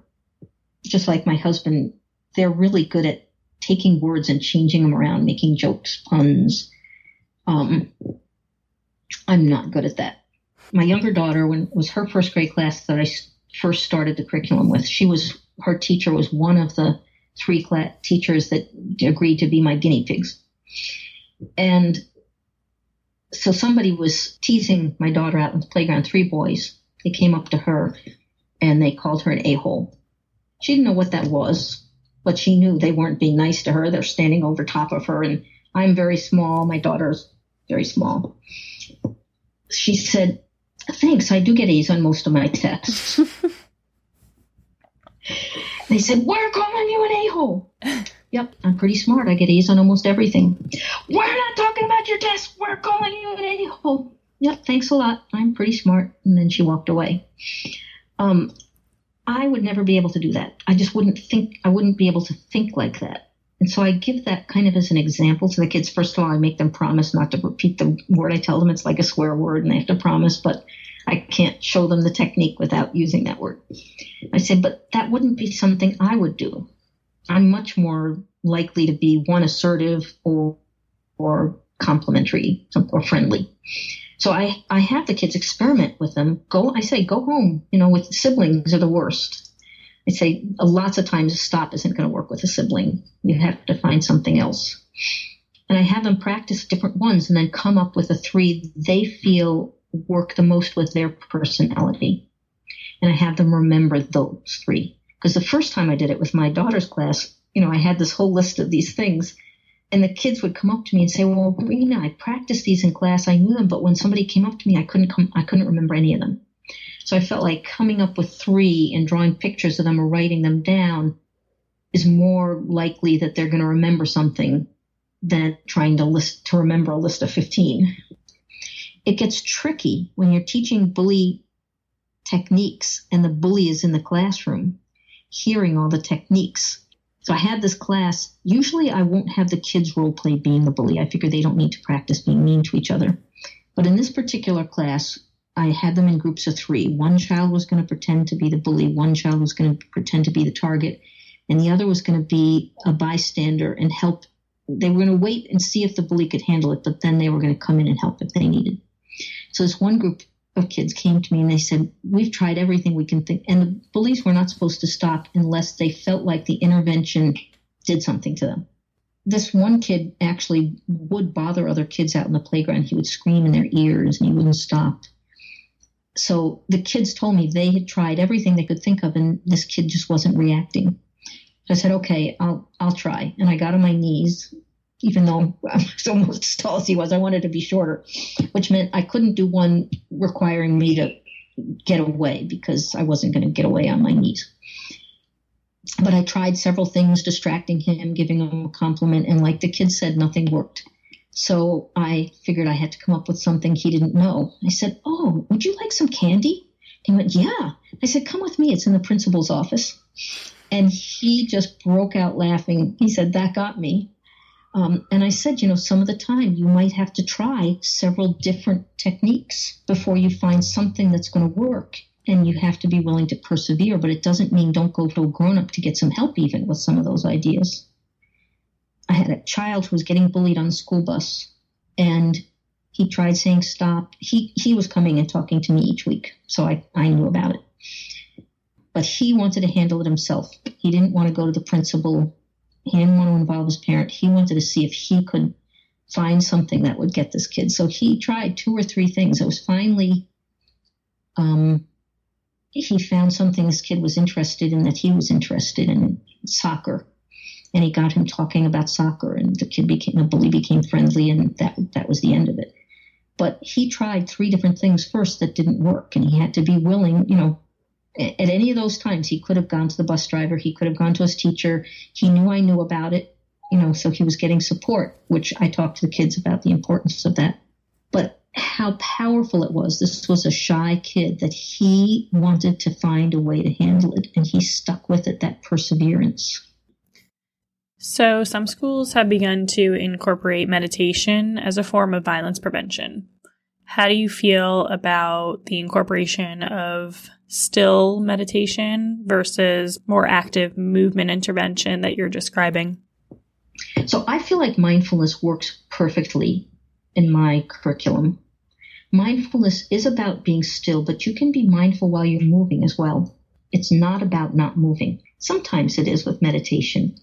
just like my husband, they're really good at taking words and changing them around, making jokes, puns. Um, I'm not good at that. my younger daughter, when it was her first grade class that I first started the curriculum with, she was her teacher was one of the three class teachers that agreed to be my guinea pigs. And so somebody was teasing my daughter out on the playground, three boys. They came up to her and they called her an a-hole. She didn't know what that was, but she knew they weren't being nice to her. They're standing over top of her and I'm very small. My daughter's very small. She said, thanks. I do get A's on most of my tests. they said, we're calling you an a-hole. Yep, I'm pretty smart. I get A's on almost everything. We're not talking about your test. We're calling you an a-hole. Yep, thanks a lot. I'm pretty smart. And then she walked away. Um, I would never be able to do that. I just wouldn't think, I wouldn't be able to think like that. And so I give that kind of as an example to the kids. First of all, I make them promise not to repeat the word I tell them. It's like a swear word and they have to promise, but I can't show them the technique without using that word. I said, but that wouldn't be something I would do. I'm much more likely to be one assertive or, or complimentary or friendly. So I, I have the kids experiment with them. Go, I say, go home. You know, with siblings are the worst. I say lots of times a stop isn't going to work with a sibling. You have to find something else. And I have them practice different ones and then come up with a three they feel work the most with their personality. And I have them remember those three. Because the first time I did it with my daughter's class, you know, I had this whole list of these things. And the kids would come up to me and say, "Well, Rena, I practiced these in class. I knew them, but when somebody came up to me, I couldn't come. I couldn't remember any of them." So I felt like coming up with three and drawing pictures of them or writing them down is more likely that they're going to remember something than trying to list to remember a list of 15. It gets tricky when you're teaching bully techniques and the bully is in the classroom hearing all the techniques. So I had this class. Usually I won't have the kids role play being the bully. I figure they don't need to practice being mean to each other. But in this particular class, I had them in groups of three. One child was going to pretend to be the bully, one child was going to pretend to be the target, and the other was going to be a bystander and help. They were going to wait and see if the bully could handle it, but then they were going to come in and help if they needed. So this one group of kids came to me and they said, We've tried everything we can think. And the police were not supposed to stop unless they felt like the intervention did something to them. This one kid actually would bother other kids out in the playground. He would scream in their ears and he wouldn't stop so the kids told me they had tried everything they could think of, and this kid just wasn't reacting. So I said, "Okay, I'll I'll try." And I got on my knees, even though I was almost as tall as he was. I wanted to be shorter, which meant I couldn't do one requiring me to get away because I wasn't going to get away on my knees. But I tried several things, distracting him, giving him a compliment, and like the kid said, nothing worked. So I figured I had to come up with something he didn't know. I said, Oh, would you like some candy? He went, Yeah. I said, Come with me. It's in the principal's office. And he just broke out laughing. He said, That got me. Um, and I said, You know, some of the time you might have to try several different techniques before you find something that's going to work. And you have to be willing to persevere, but it doesn't mean don't go to a grown up to get some help, even with some of those ideas. I had a child who was getting bullied on school bus, and he tried saying stop. He he was coming and talking to me each week, so I, I knew about it. But he wanted to handle it himself. He didn't want to go to the principal. He didn't want to involve his parent. He wanted to see if he could find something that would get this kid. So he tried two or three things. It was finally um, he found something this kid was interested in that he was interested in soccer and he got him talking about soccer and the kid became the bully became friendly and that that was the end of it but he tried three different things first that didn't work and he had to be willing you know at any of those times he could have gone to the bus driver he could have gone to his teacher. He knew i knew about it you know so he was getting support which i talked to the kids about the importance of that. But how powerful it was this was a shy kid that he wanted to find a way to handle it and he stuck with it that perseverance. So, some schools have begun to incorporate meditation as a form of violence prevention. How do you feel about the incorporation of still meditation versus more active movement intervention that you're describing? So, I feel like mindfulness works perfectly in my curriculum. Mindfulness is about being still, but you can be mindful while you're moving as well. It's not about not moving. Sometimes it is with meditation,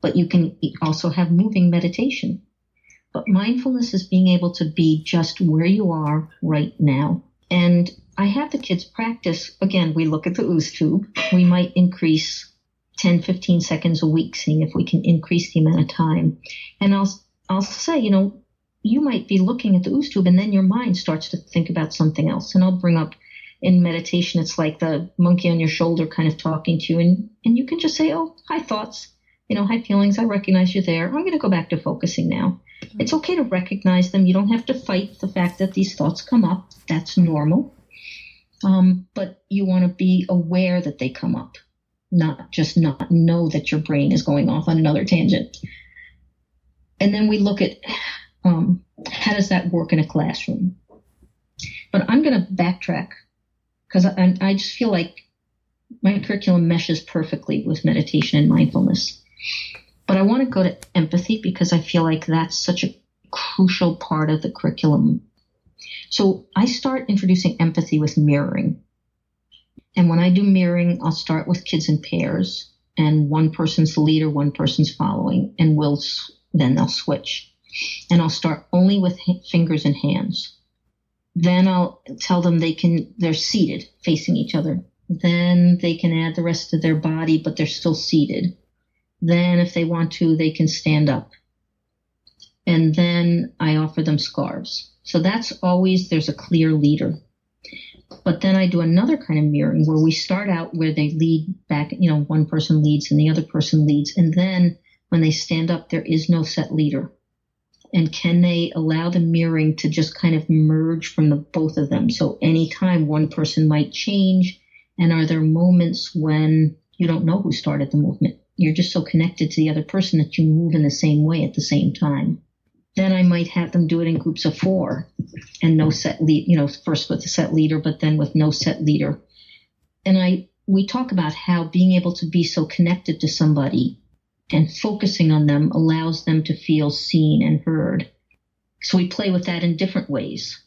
but you can also have moving meditation. But mindfulness is being able to be just where you are right now. And I have the kids practice. Again, we look at the ooze tube. We might increase 10, 15 seconds a week, seeing if we can increase the amount of time. And I'll, I'll say, you know, you might be looking at the ooze tube and then your mind starts to think about something else. And I'll bring up in meditation, it's like the monkey on your shoulder kind of talking to you. And, and you can just say, oh, hi thoughts, you know, hi feelings. I recognize you're there. I'm going to go back to focusing now. It's okay to recognize them. You don't have to fight the fact that these thoughts come up. That's normal. Um, but you want to be aware that they come up, not just not know that your brain is going off on another tangent. And then we look at um, how does that work in a classroom. But I'm going to backtrack because I, I just feel like my curriculum meshes perfectly with meditation and mindfulness. But I want to go to empathy because I feel like that's such a crucial part of the curriculum so I start introducing empathy with mirroring. And when I do mirroring, I'll start with kids in pairs and one person's the leader, one person's following, and we'll then they'll switch. And I'll start only with fingers and hands. Then I'll tell them they can, they're seated facing each other. Then they can add the rest of their body, but they're still seated. Then if they want to, they can stand up. And then I offer them scarves. So that's always, there's a clear leader. But then I do another kind of mirroring where we start out where they lead back, you know, one person leads and the other person leads. And then when they stand up, there is no set leader. And can they allow the mirroring to just kind of merge from the both of them? So anytime one person might change, and are there moments when you don't know who started the movement? You're just so connected to the other person that you move in the same way at the same time. Then I might have them do it in groups of four and no set lead, you know, first with a set leader, but then with no set leader. And I, we talk about how being able to be so connected to somebody and focusing on them allows them to feel seen and heard. So we play with that in different ways.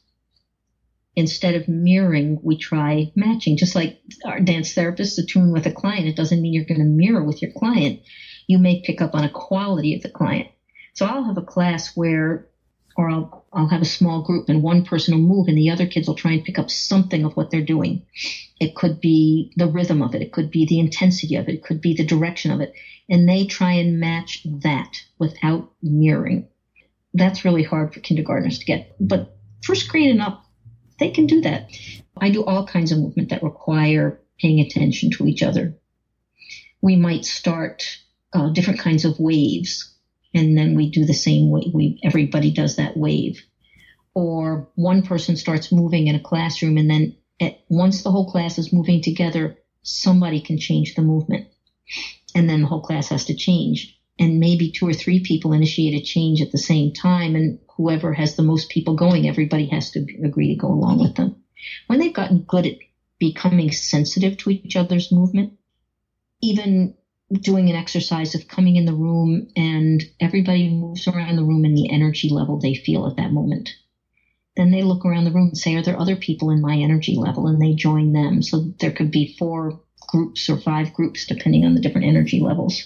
Instead of mirroring, we try matching. Just like our dance therapists attune with a client, it doesn't mean you're going to mirror with your client. You may pick up on a quality of the client. So I'll have a class where, or I'll, I'll have a small group and one person will move and the other kids will try and pick up something of what they're doing. It could be the rhythm of it. It could be the intensity of it. It could be the direction of it. And they try and match that without mirroring. That's really hard for kindergartners to get. But first grade and up, they can do that. I do all kinds of movement that require paying attention to each other. We might start uh, different kinds of waves and then we do the same way. We everybody does that wave. Or one person starts moving in a classroom, and then at, once the whole class is moving together, somebody can change the movement, and then the whole class has to change. And maybe two or three people initiate a change at the same time, and whoever has the most people going, everybody has to agree to go along with them. When they've gotten good at becoming sensitive to each other's movement, even doing an exercise of coming in the room and everybody moves around the room in the energy level they feel at that moment. Then they look around the room and say, Are there other people in my energy level? And they join them. So there could be four groups or five groups depending on the different energy levels.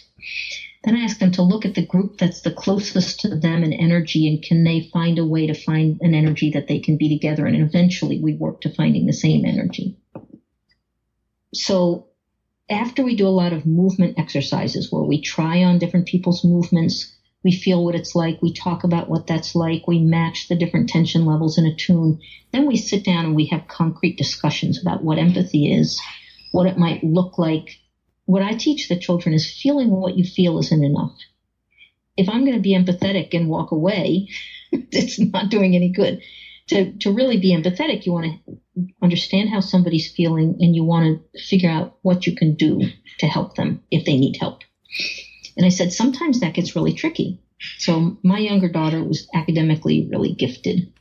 Then I ask them to look at the group that's the closest to them in energy and can they find a way to find an energy that they can be together. And eventually we work to finding the same energy. So after we do a lot of movement exercises where we try on different people's movements, we feel what it's like, we talk about what that's like, we match the different tension levels in a tune, then we sit down and we have concrete discussions about what empathy is, what it might look like. What I teach the children is feeling what you feel isn't enough. If I'm going to be empathetic and walk away, it's not doing any good to, to really be empathetic, you want to understand how somebody's feeling and you want to figure out what you can do to help them if they need help. And I said, sometimes that gets really tricky. So my younger daughter was academically really gifted.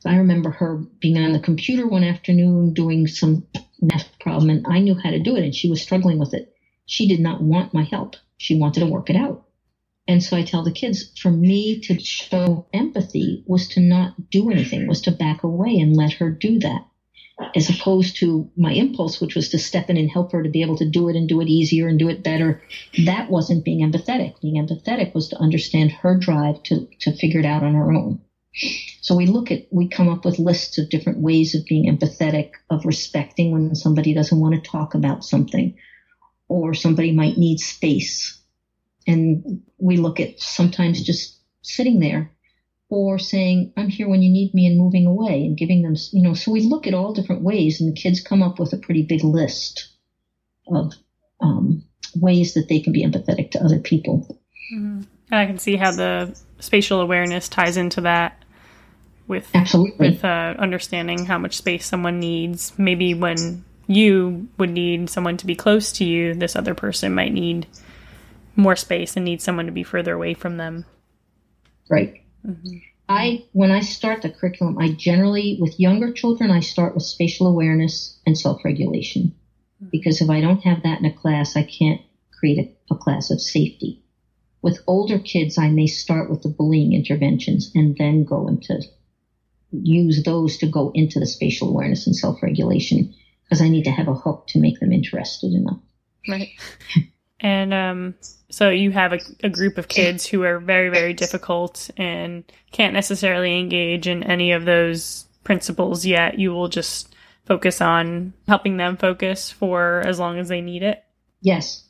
So I remember her being on the computer one afternoon doing some math problem and I knew how to do it and she was struggling with it. She did not want my help. She wanted to work it out. And so I tell the kids, for me to show empathy was to not do anything, was to back away and let her do that. As opposed to my impulse, which was to step in and help her to be able to do it and do it easier and do it better. That wasn't being empathetic. Being empathetic was to understand her drive to, to figure it out on her own. So we look at, we come up with lists of different ways of being empathetic, of respecting when somebody doesn't want to talk about something, or somebody might need space. And we look at sometimes just sitting there or saying, I'm here when you need me and moving away and giving them, you know, so we look at all different ways and the kids come up with a pretty big list of um, ways that they can be empathetic to other people. Mm-hmm. I can see how the spatial awareness ties into that with absolutely with uh, understanding how much space someone needs. Maybe when you would need someone to be close to you, this other person might need more space and need someone to be further away from them. Right. Mm-hmm. I when I start the curriculum, I generally with younger children I start with spatial awareness and self-regulation mm-hmm. because if I don't have that in a class, I can't create a, a class of safety. With older kids, I may start with the bullying interventions and then go into use those to go into the spatial awareness and self-regulation because I need to have a hook to make them interested enough. Right. and um, so you have a, a, group of kids who are very, very difficult and can't necessarily engage in any of those principles yet. You will just focus on helping them focus for as long as they need it. Yes.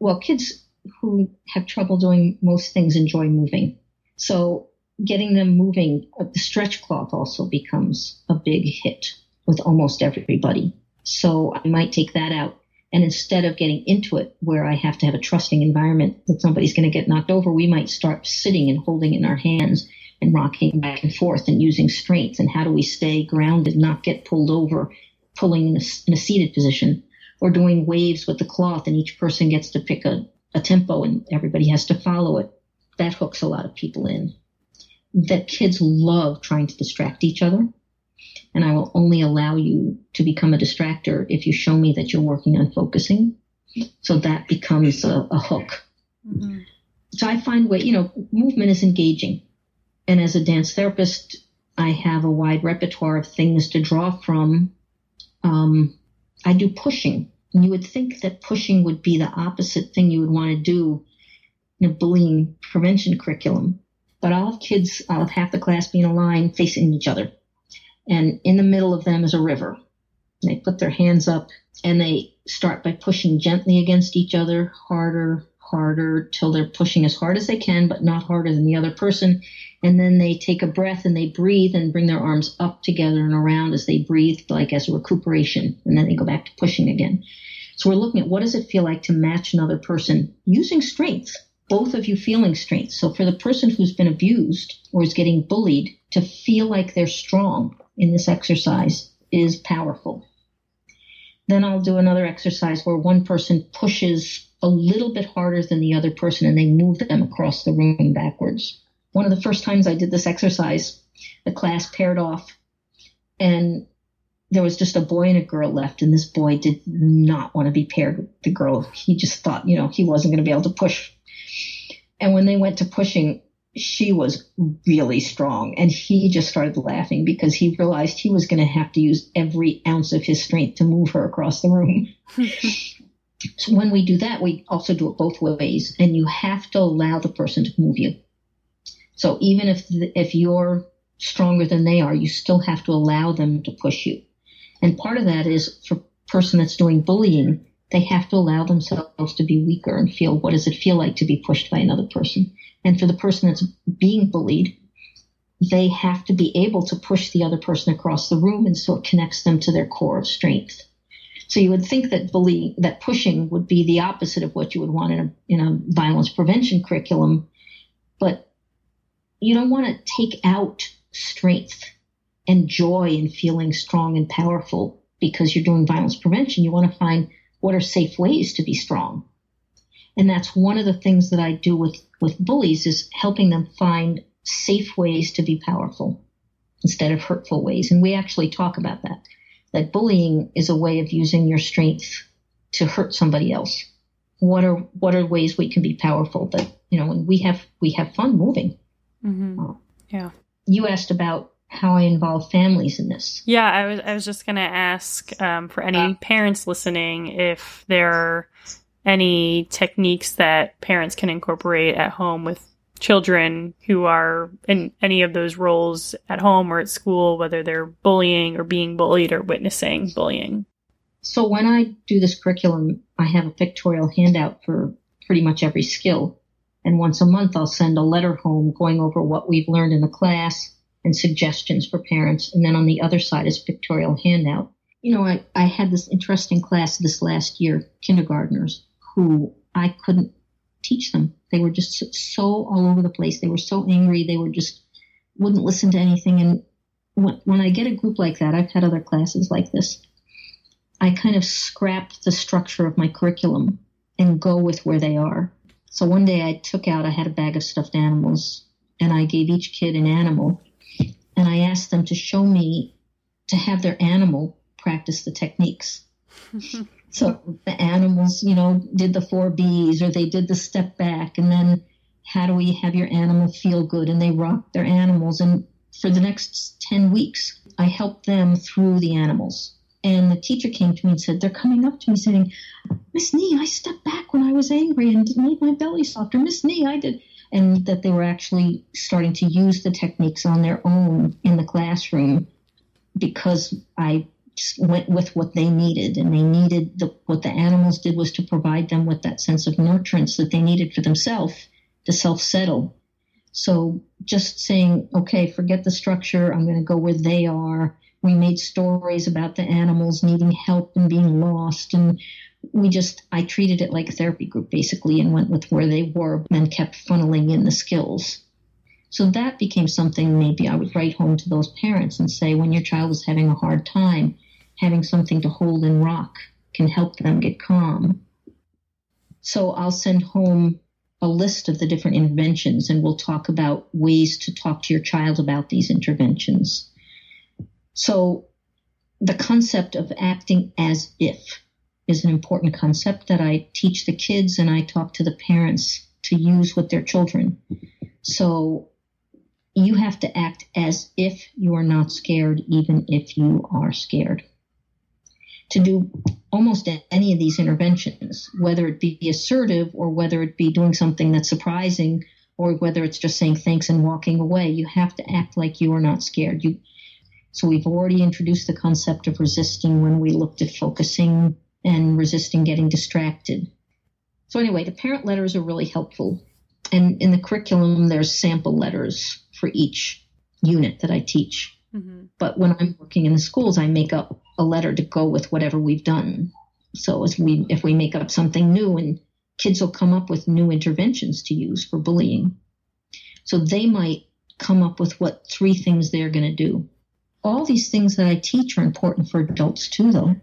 Well, kids who have trouble doing most things enjoy moving. So getting them moving, uh, the stretch cloth also becomes a big hit with almost everybody. So I might take that out. And instead of getting into it where I have to have a trusting environment that somebody's going to get knocked over, we might start sitting and holding in our hands and rocking back and forth and using strength. And how do we stay grounded, not get pulled over, pulling in a, in a seated position? Or doing waves with the cloth and each person gets to pick a, a tempo and everybody has to follow it. That hooks a lot of people in that kids love trying to distract each other. And I will only allow you to become a distractor if you show me that you're working on focusing. So that becomes a, a hook. Mm-hmm. So I find way, you know, movement is engaging. And as a dance therapist, I have a wide repertoire of things to draw from. Um, I do pushing. And you would think that pushing would be the opposite thing you would want to do in a bullying prevention curriculum but I'll have kids, I'll have half the class being in a line facing each other. And in the middle of them is a river. They put their hands up and they start by pushing gently against each other, harder, harder, till they're pushing as hard as they can, but not harder than the other person. And then they take a breath and they breathe and bring their arms up together and around as they breathe, like as a recuperation. And then they go back to pushing again. So we're looking at what does it feel like to match another person using strength both of you feeling strength. So for the person who's been abused or is getting bullied to feel like they're strong in this exercise is powerful. Then I'll do another exercise where one person pushes a little bit harder than the other person and they move them across the room backwards. One of the first times I did this exercise, the class paired off and there was just a boy and a girl left and this boy did not want to be paired with the girl. He just thought, you know, he wasn't going to be able to push and when they went to pushing, she was really strong. And he just started laughing because he realized he was going to have to use every ounce of his strength to move her across the room. so when we do that, we also do it both ways. And you have to allow the person to move you. So even if, if you're stronger than they are, you still have to allow them to push you. And part of that is for person that's doing bullying, they have to allow themselves to be weaker and feel what does it feel like to be pushed by another person. And for the person that's being bullied, they have to be able to push the other person across the room and so it connects them to their core of strength. So you would think that bullying, that pushing would be the opposite of what you would want in a, in a violence prevention curriculum. But you don't want to take out strength and joy in feeling strong and powerful because you're doing violence prevention. You want to find what are safe ways to be strong? And that's one of the things that I do with, with bullies is helping them find safe ways to be powerful instead of hurtful ways. And we actually talk about that, that bullying is a way of using your strength to hurt somebody else. what are what are ways we can be powerful but you know and we have we have fun moving mm-hmm. uh, yeah you asked about how I involve families in this. Yeah, I was I was just going to ask um, for any uh, parents listening if there are any techniques that parents can incorporate at home with children who are in any of those roles at home or at school, whether they're bullying or being bullied or witnessing bullying. So when I do this curriculum, I have a pictorial handout for pretty much every skill. And once a month, I'll send a letter home going over what we've learned in the class and suggestions for parents. And then on the other side is pictorial handout. You know, I, I had this interesting class this last year, kindergartners, who I couldn't teach them. They were just so all over the place. They were so angry. They were just wouldn't listen to anything. And when, when I get a group like that, I've had other classes like this. I kind of scrap the structure of my curriculum and go with where they are. So one day I took out, I had a bag of stuffed animals, and I gave each kid an animal and I asked them to show me to have their animal practice the techniques. so the animals, you know, did the four B's or they did the step back and then how do we have your animal feel good? And they rocked their animals. And for the next 10 weeks, I helped them through the animals. And the teacher came to me and said, They're coming up to me saying, Miss Nee, I stepped back when I was angry and made my belly softer. Miss Nee, I did and that they were actually starting to use the techniques on their own in the classroom because I just went with what they needed and they needed the, what the animals did was to provide them with that sense of nurturance that they needed for themselves to self settle. So just saying, okay, forget the structure. I'm going to go where they are. We made stories about the animals needing help and being lost and we just I treated it like a therapy group basically and went with where they were and kept funneling in the skills. So that became something maybe I would write home to those parents and say when your child is having a hard time, having something to hold and rock can help them get calm. So I'll send home a list of the different interventions and we'll talk about ways to talk to your child about these interventions. So the concept of acting as if is an important concept that I teach the kids and I talk to the parents to use with their children. So you have to act as if you are not scared, even if you are scared. To do almost any of these interventions, whether it be assertive or whether it be doing something that's surprising or whether it's just saying thanks and walking away, you have to act like you are not scared. You, so we've already introduced the concept of resisting when we looked at focusing and resisting getting distracted. So, anyway, the parent letters are really helpful. And in the curriculum, there's sample letters for each unit that I teach. Mm-hmm. But when I'm working in the schools, I make up a letter to go with whatever we've done. So as we, if we make up something new, and kids will come up with new interventions to use for bullying, so they might come up with what three things they're going to do. All these things that I teach are important for adults too, though.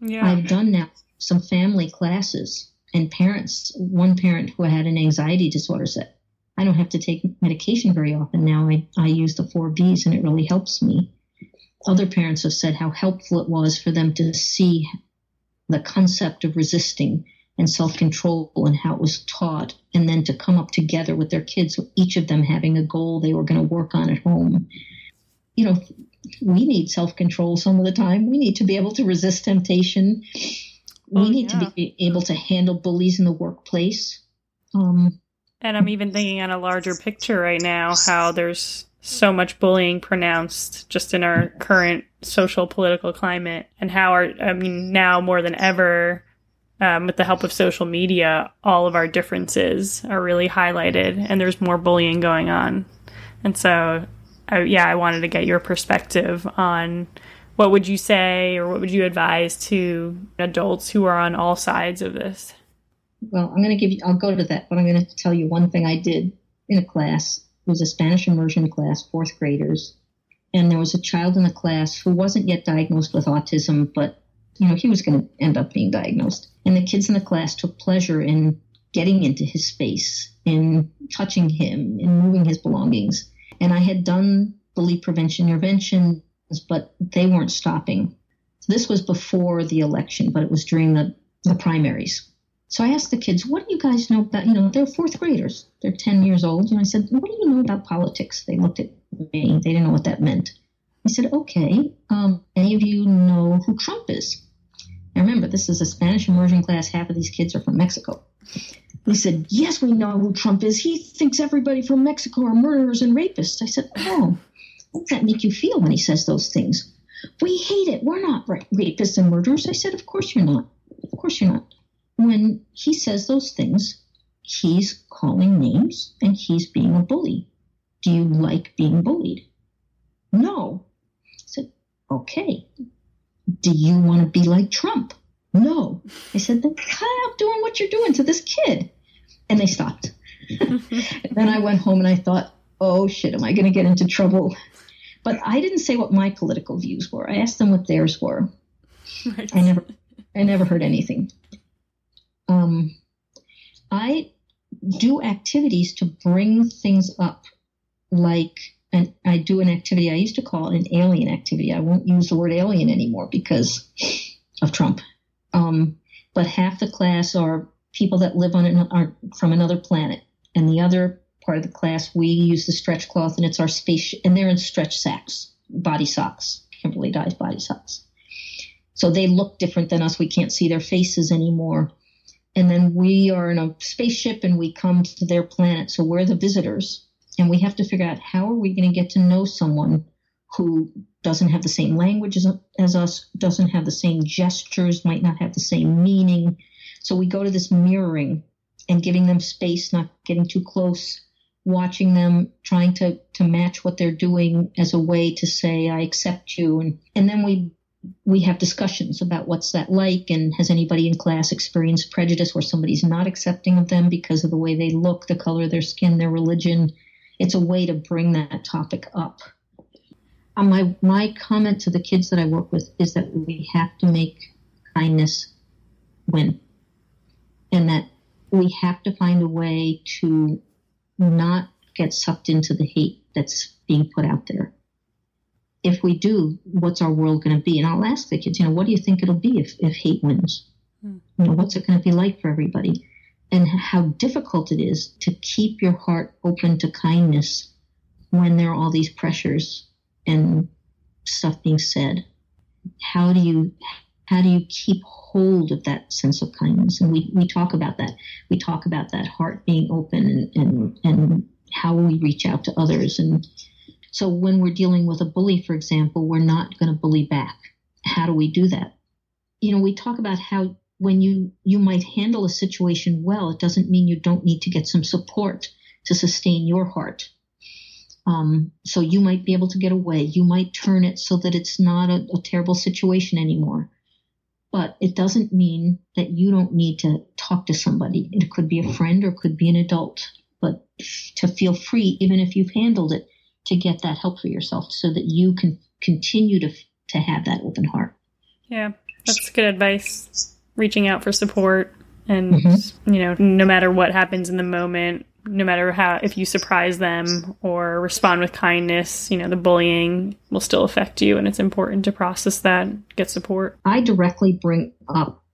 Yeah. I've done now some family classes and parents, one parent who had an anxiety disorder said, I don't have to take medication very often now. I, I use the four B's and it really helps me. Other parents have said how helpful it was for them to see the concept of resisting and self control and how it was taught, and then to come up together with their kids, each of them having a goal they were going to work on at home. You know, we need self control some of the time. We need to be able to resist temptation. We oh, need yeah. to be able to handle bullies in the workplace. Um, and I'm even thinking on a larger picture right now how there's so much bullying pronounced just in our current social political climate, and how our I mean now more than ever. Um, with the help of social media, all of our differences are really highlighted, and there's more bullying going on. And so I, yeah, I wanted to get your perspective on what would you say or what would you advise to adults who are on all sides of this? Well, I'm going to give you, I'll go to that, but I'm going to tell you one thing I did in a class. It was a Spanish immersion class, fourth graders. And there was a child in the class who wasn't yet diagnosed with autism, but, you know, he was going to end up being diagnosed. And the kids in the class took pleasure in getting into his space, in touching him, in moving his belongings. And I had done bully prevention interventions, but they weren't stopping. So this was before the election, but it was during the, the primaries. So I asked the kids, what do you guys know about, you know, they're fourth graders. They're 10 years old. And I said, what do you know about politics? They looked at me. They didn't know what that meant. I said, okay, um, any of you know who Trump is? Now remember, this is a Spanish immersion class. Half of these kids are from Mexico. They said, yes, we know who Trump is. He thinks everybody from Mexico are murderers and rapists. I said, oh, how does that make you feel when he says those things? We hate it. We're not rapists and murderers. I said, of course you're not. Of course you're not when he says those things, he's calling names and he's being a bully. Do you like being bullied? No. I said, okay. Do you want to be like Trump? No. I said, then stop doing what you're doing to this kid. And they stopped. then I went home and I thought, oh shit, am I going to get into trouble? But I didn't say what my political views were. I asked them what theirs were. Right. I never, I never heard anything um, I do activities to bring things up, like, and I do an activity I used to call it an alien activity. I won't use the word alien anymore because of Trump. Um, but half the class are people that live on an, are from another planet, and the other part of the class we use the stretch cloth, and it's our space, and they're in stretch sacks, body socks, Kimberly Dye's body socks. So they look different than us. We can't see their faces anymore and then we are in a spaceship and we come to their planet. So we're the visitors, and we have to figure out how are we going to get to know someone who doesn't have the same language as, as us, doesn't have the same gestures, might not have the same meaning. So we go to this mirroring and giving them space, not getting too close, watching them, trying to to match what they're doing as a way to say I accept you, and and then we we have discussions about what's that like and has anybody in class experienced prejudice where somebody's not accepting of them because of the way they look, the color of their skin, their religion. It's a way to bring that topic up. Um, my my comment to the kids that I work with is that we have to make kindness win, and that we have to find a way to not get sucked into the hate that's being put out there if we do, what's our world going to be? And I'll ask the kids, you know, what do you think it'll be if, if hate wins? Hmm. You know, what's it going to be like for everybody? And how difficult it is to keep your heart open to kindness when there are all these pressures and stuff being said. How do you how do you keep hold of that sense of kindness? And we, we talk about that. We talk about that heart being open and, and, and how we reach out to others and so when we're dealing with a bully, for example, we're not going to bully back. How do we do that? You know, we talk about how when you you might handle a situation well, it doesn't mean you don't need to get some support to sustain your heart. Um, so you might be able to get away. You might turn it so that it's not a, a terrible situation anymore. But it doesn't mean that you don't need to talk to somebody. It could be a friend or it could be an adult. But to feel free, even if you've handled it, to get that help for yourself so that you can continue to to have that open heart. Yeah, that's good advice. Reaching out for support and mm-hmm. you know, no matter what happens in the moment, no matter how if you surprise them or respond with kindness, you know, the bullying will still affect you and it's important to process that, get support. I directly bring up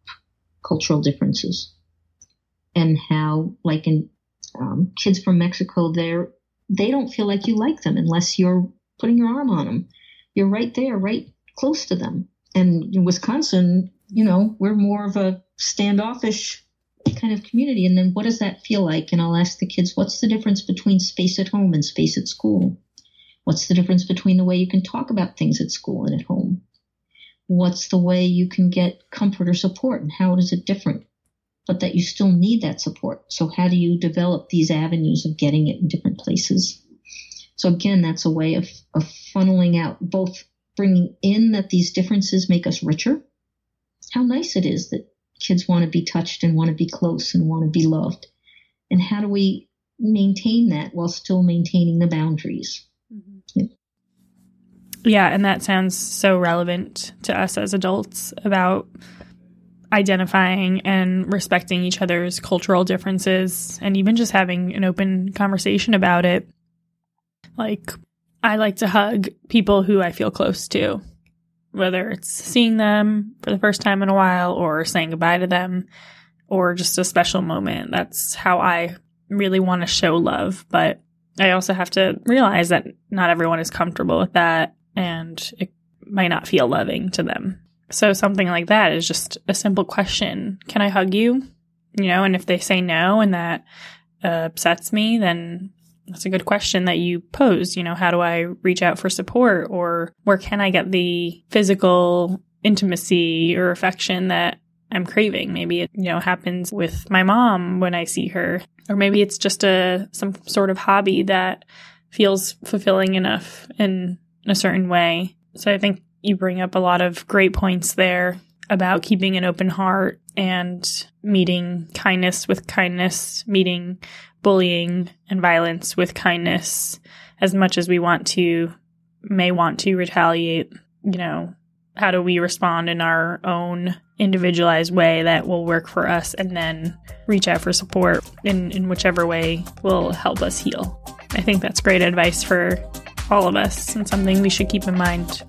cultural differences and how like in um, kids from Mexico, they're they don't feel like you like them unless you're putting your arm on them. You're right there, right close to them. And in Wisconsin, you know, we're more of a standoffish kind of community. And then what does that feel like? And I'll ask the kids, what's the difference between space at home and space at school? What's the difference between the way you can talk about things at school and at home? What's the way you can get comfort or support and how is it different? but that you still need that support. So how do you develop these avenues of getting it in different places? So again, that's a way of, of funneling out, both bringing in that these differences make us richer. How nice it is that kids want to be touched and want to be close and want to be loved. And how do we maintain that while still maintaining the boundaries? Mm-hmm. Yeah. yeah, and that sounds so relevant to us as adults about identifying and respecting each other's cultural differences and even just having an open conversation about it. Like, I like to hug people who I feel close to, whether it's seeing them for the first time in a while or saying goodbye to them. or just a special moment. That's how I really want to show love. But I also have to realize that not everyone is comfortable with that and it might not feel loving to them. So something like that is just a simple question. Can I hug you? You know, and if they say no and that uh, upsets me, then that's a good question that you pose. You know, how do I reach out for support or where can I get the physical intimacy or affection that I'm craving? Maybe it, you know, happens with my mom when I see her, or maybe it's just a, some sort of hobby that feels fulfilling enough in a certain way. So I think you bring up a lot of great points there about keeping an open heart and meeting kindness with kindness, meeting bullying and violence with kindness as much as we want to, may want to retaliate. You know, how do we respond in our own individualized way that will work for us and then reach out for support in, in whichever way will help us heal? I think that's great advice for all of us and something we should keep in mind.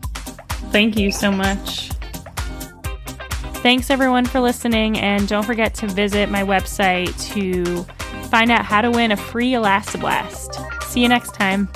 Thank you so much. Thanks everyone for listening, and don't forget to visit my website to find out how to win a free Elastoblast. See you next time.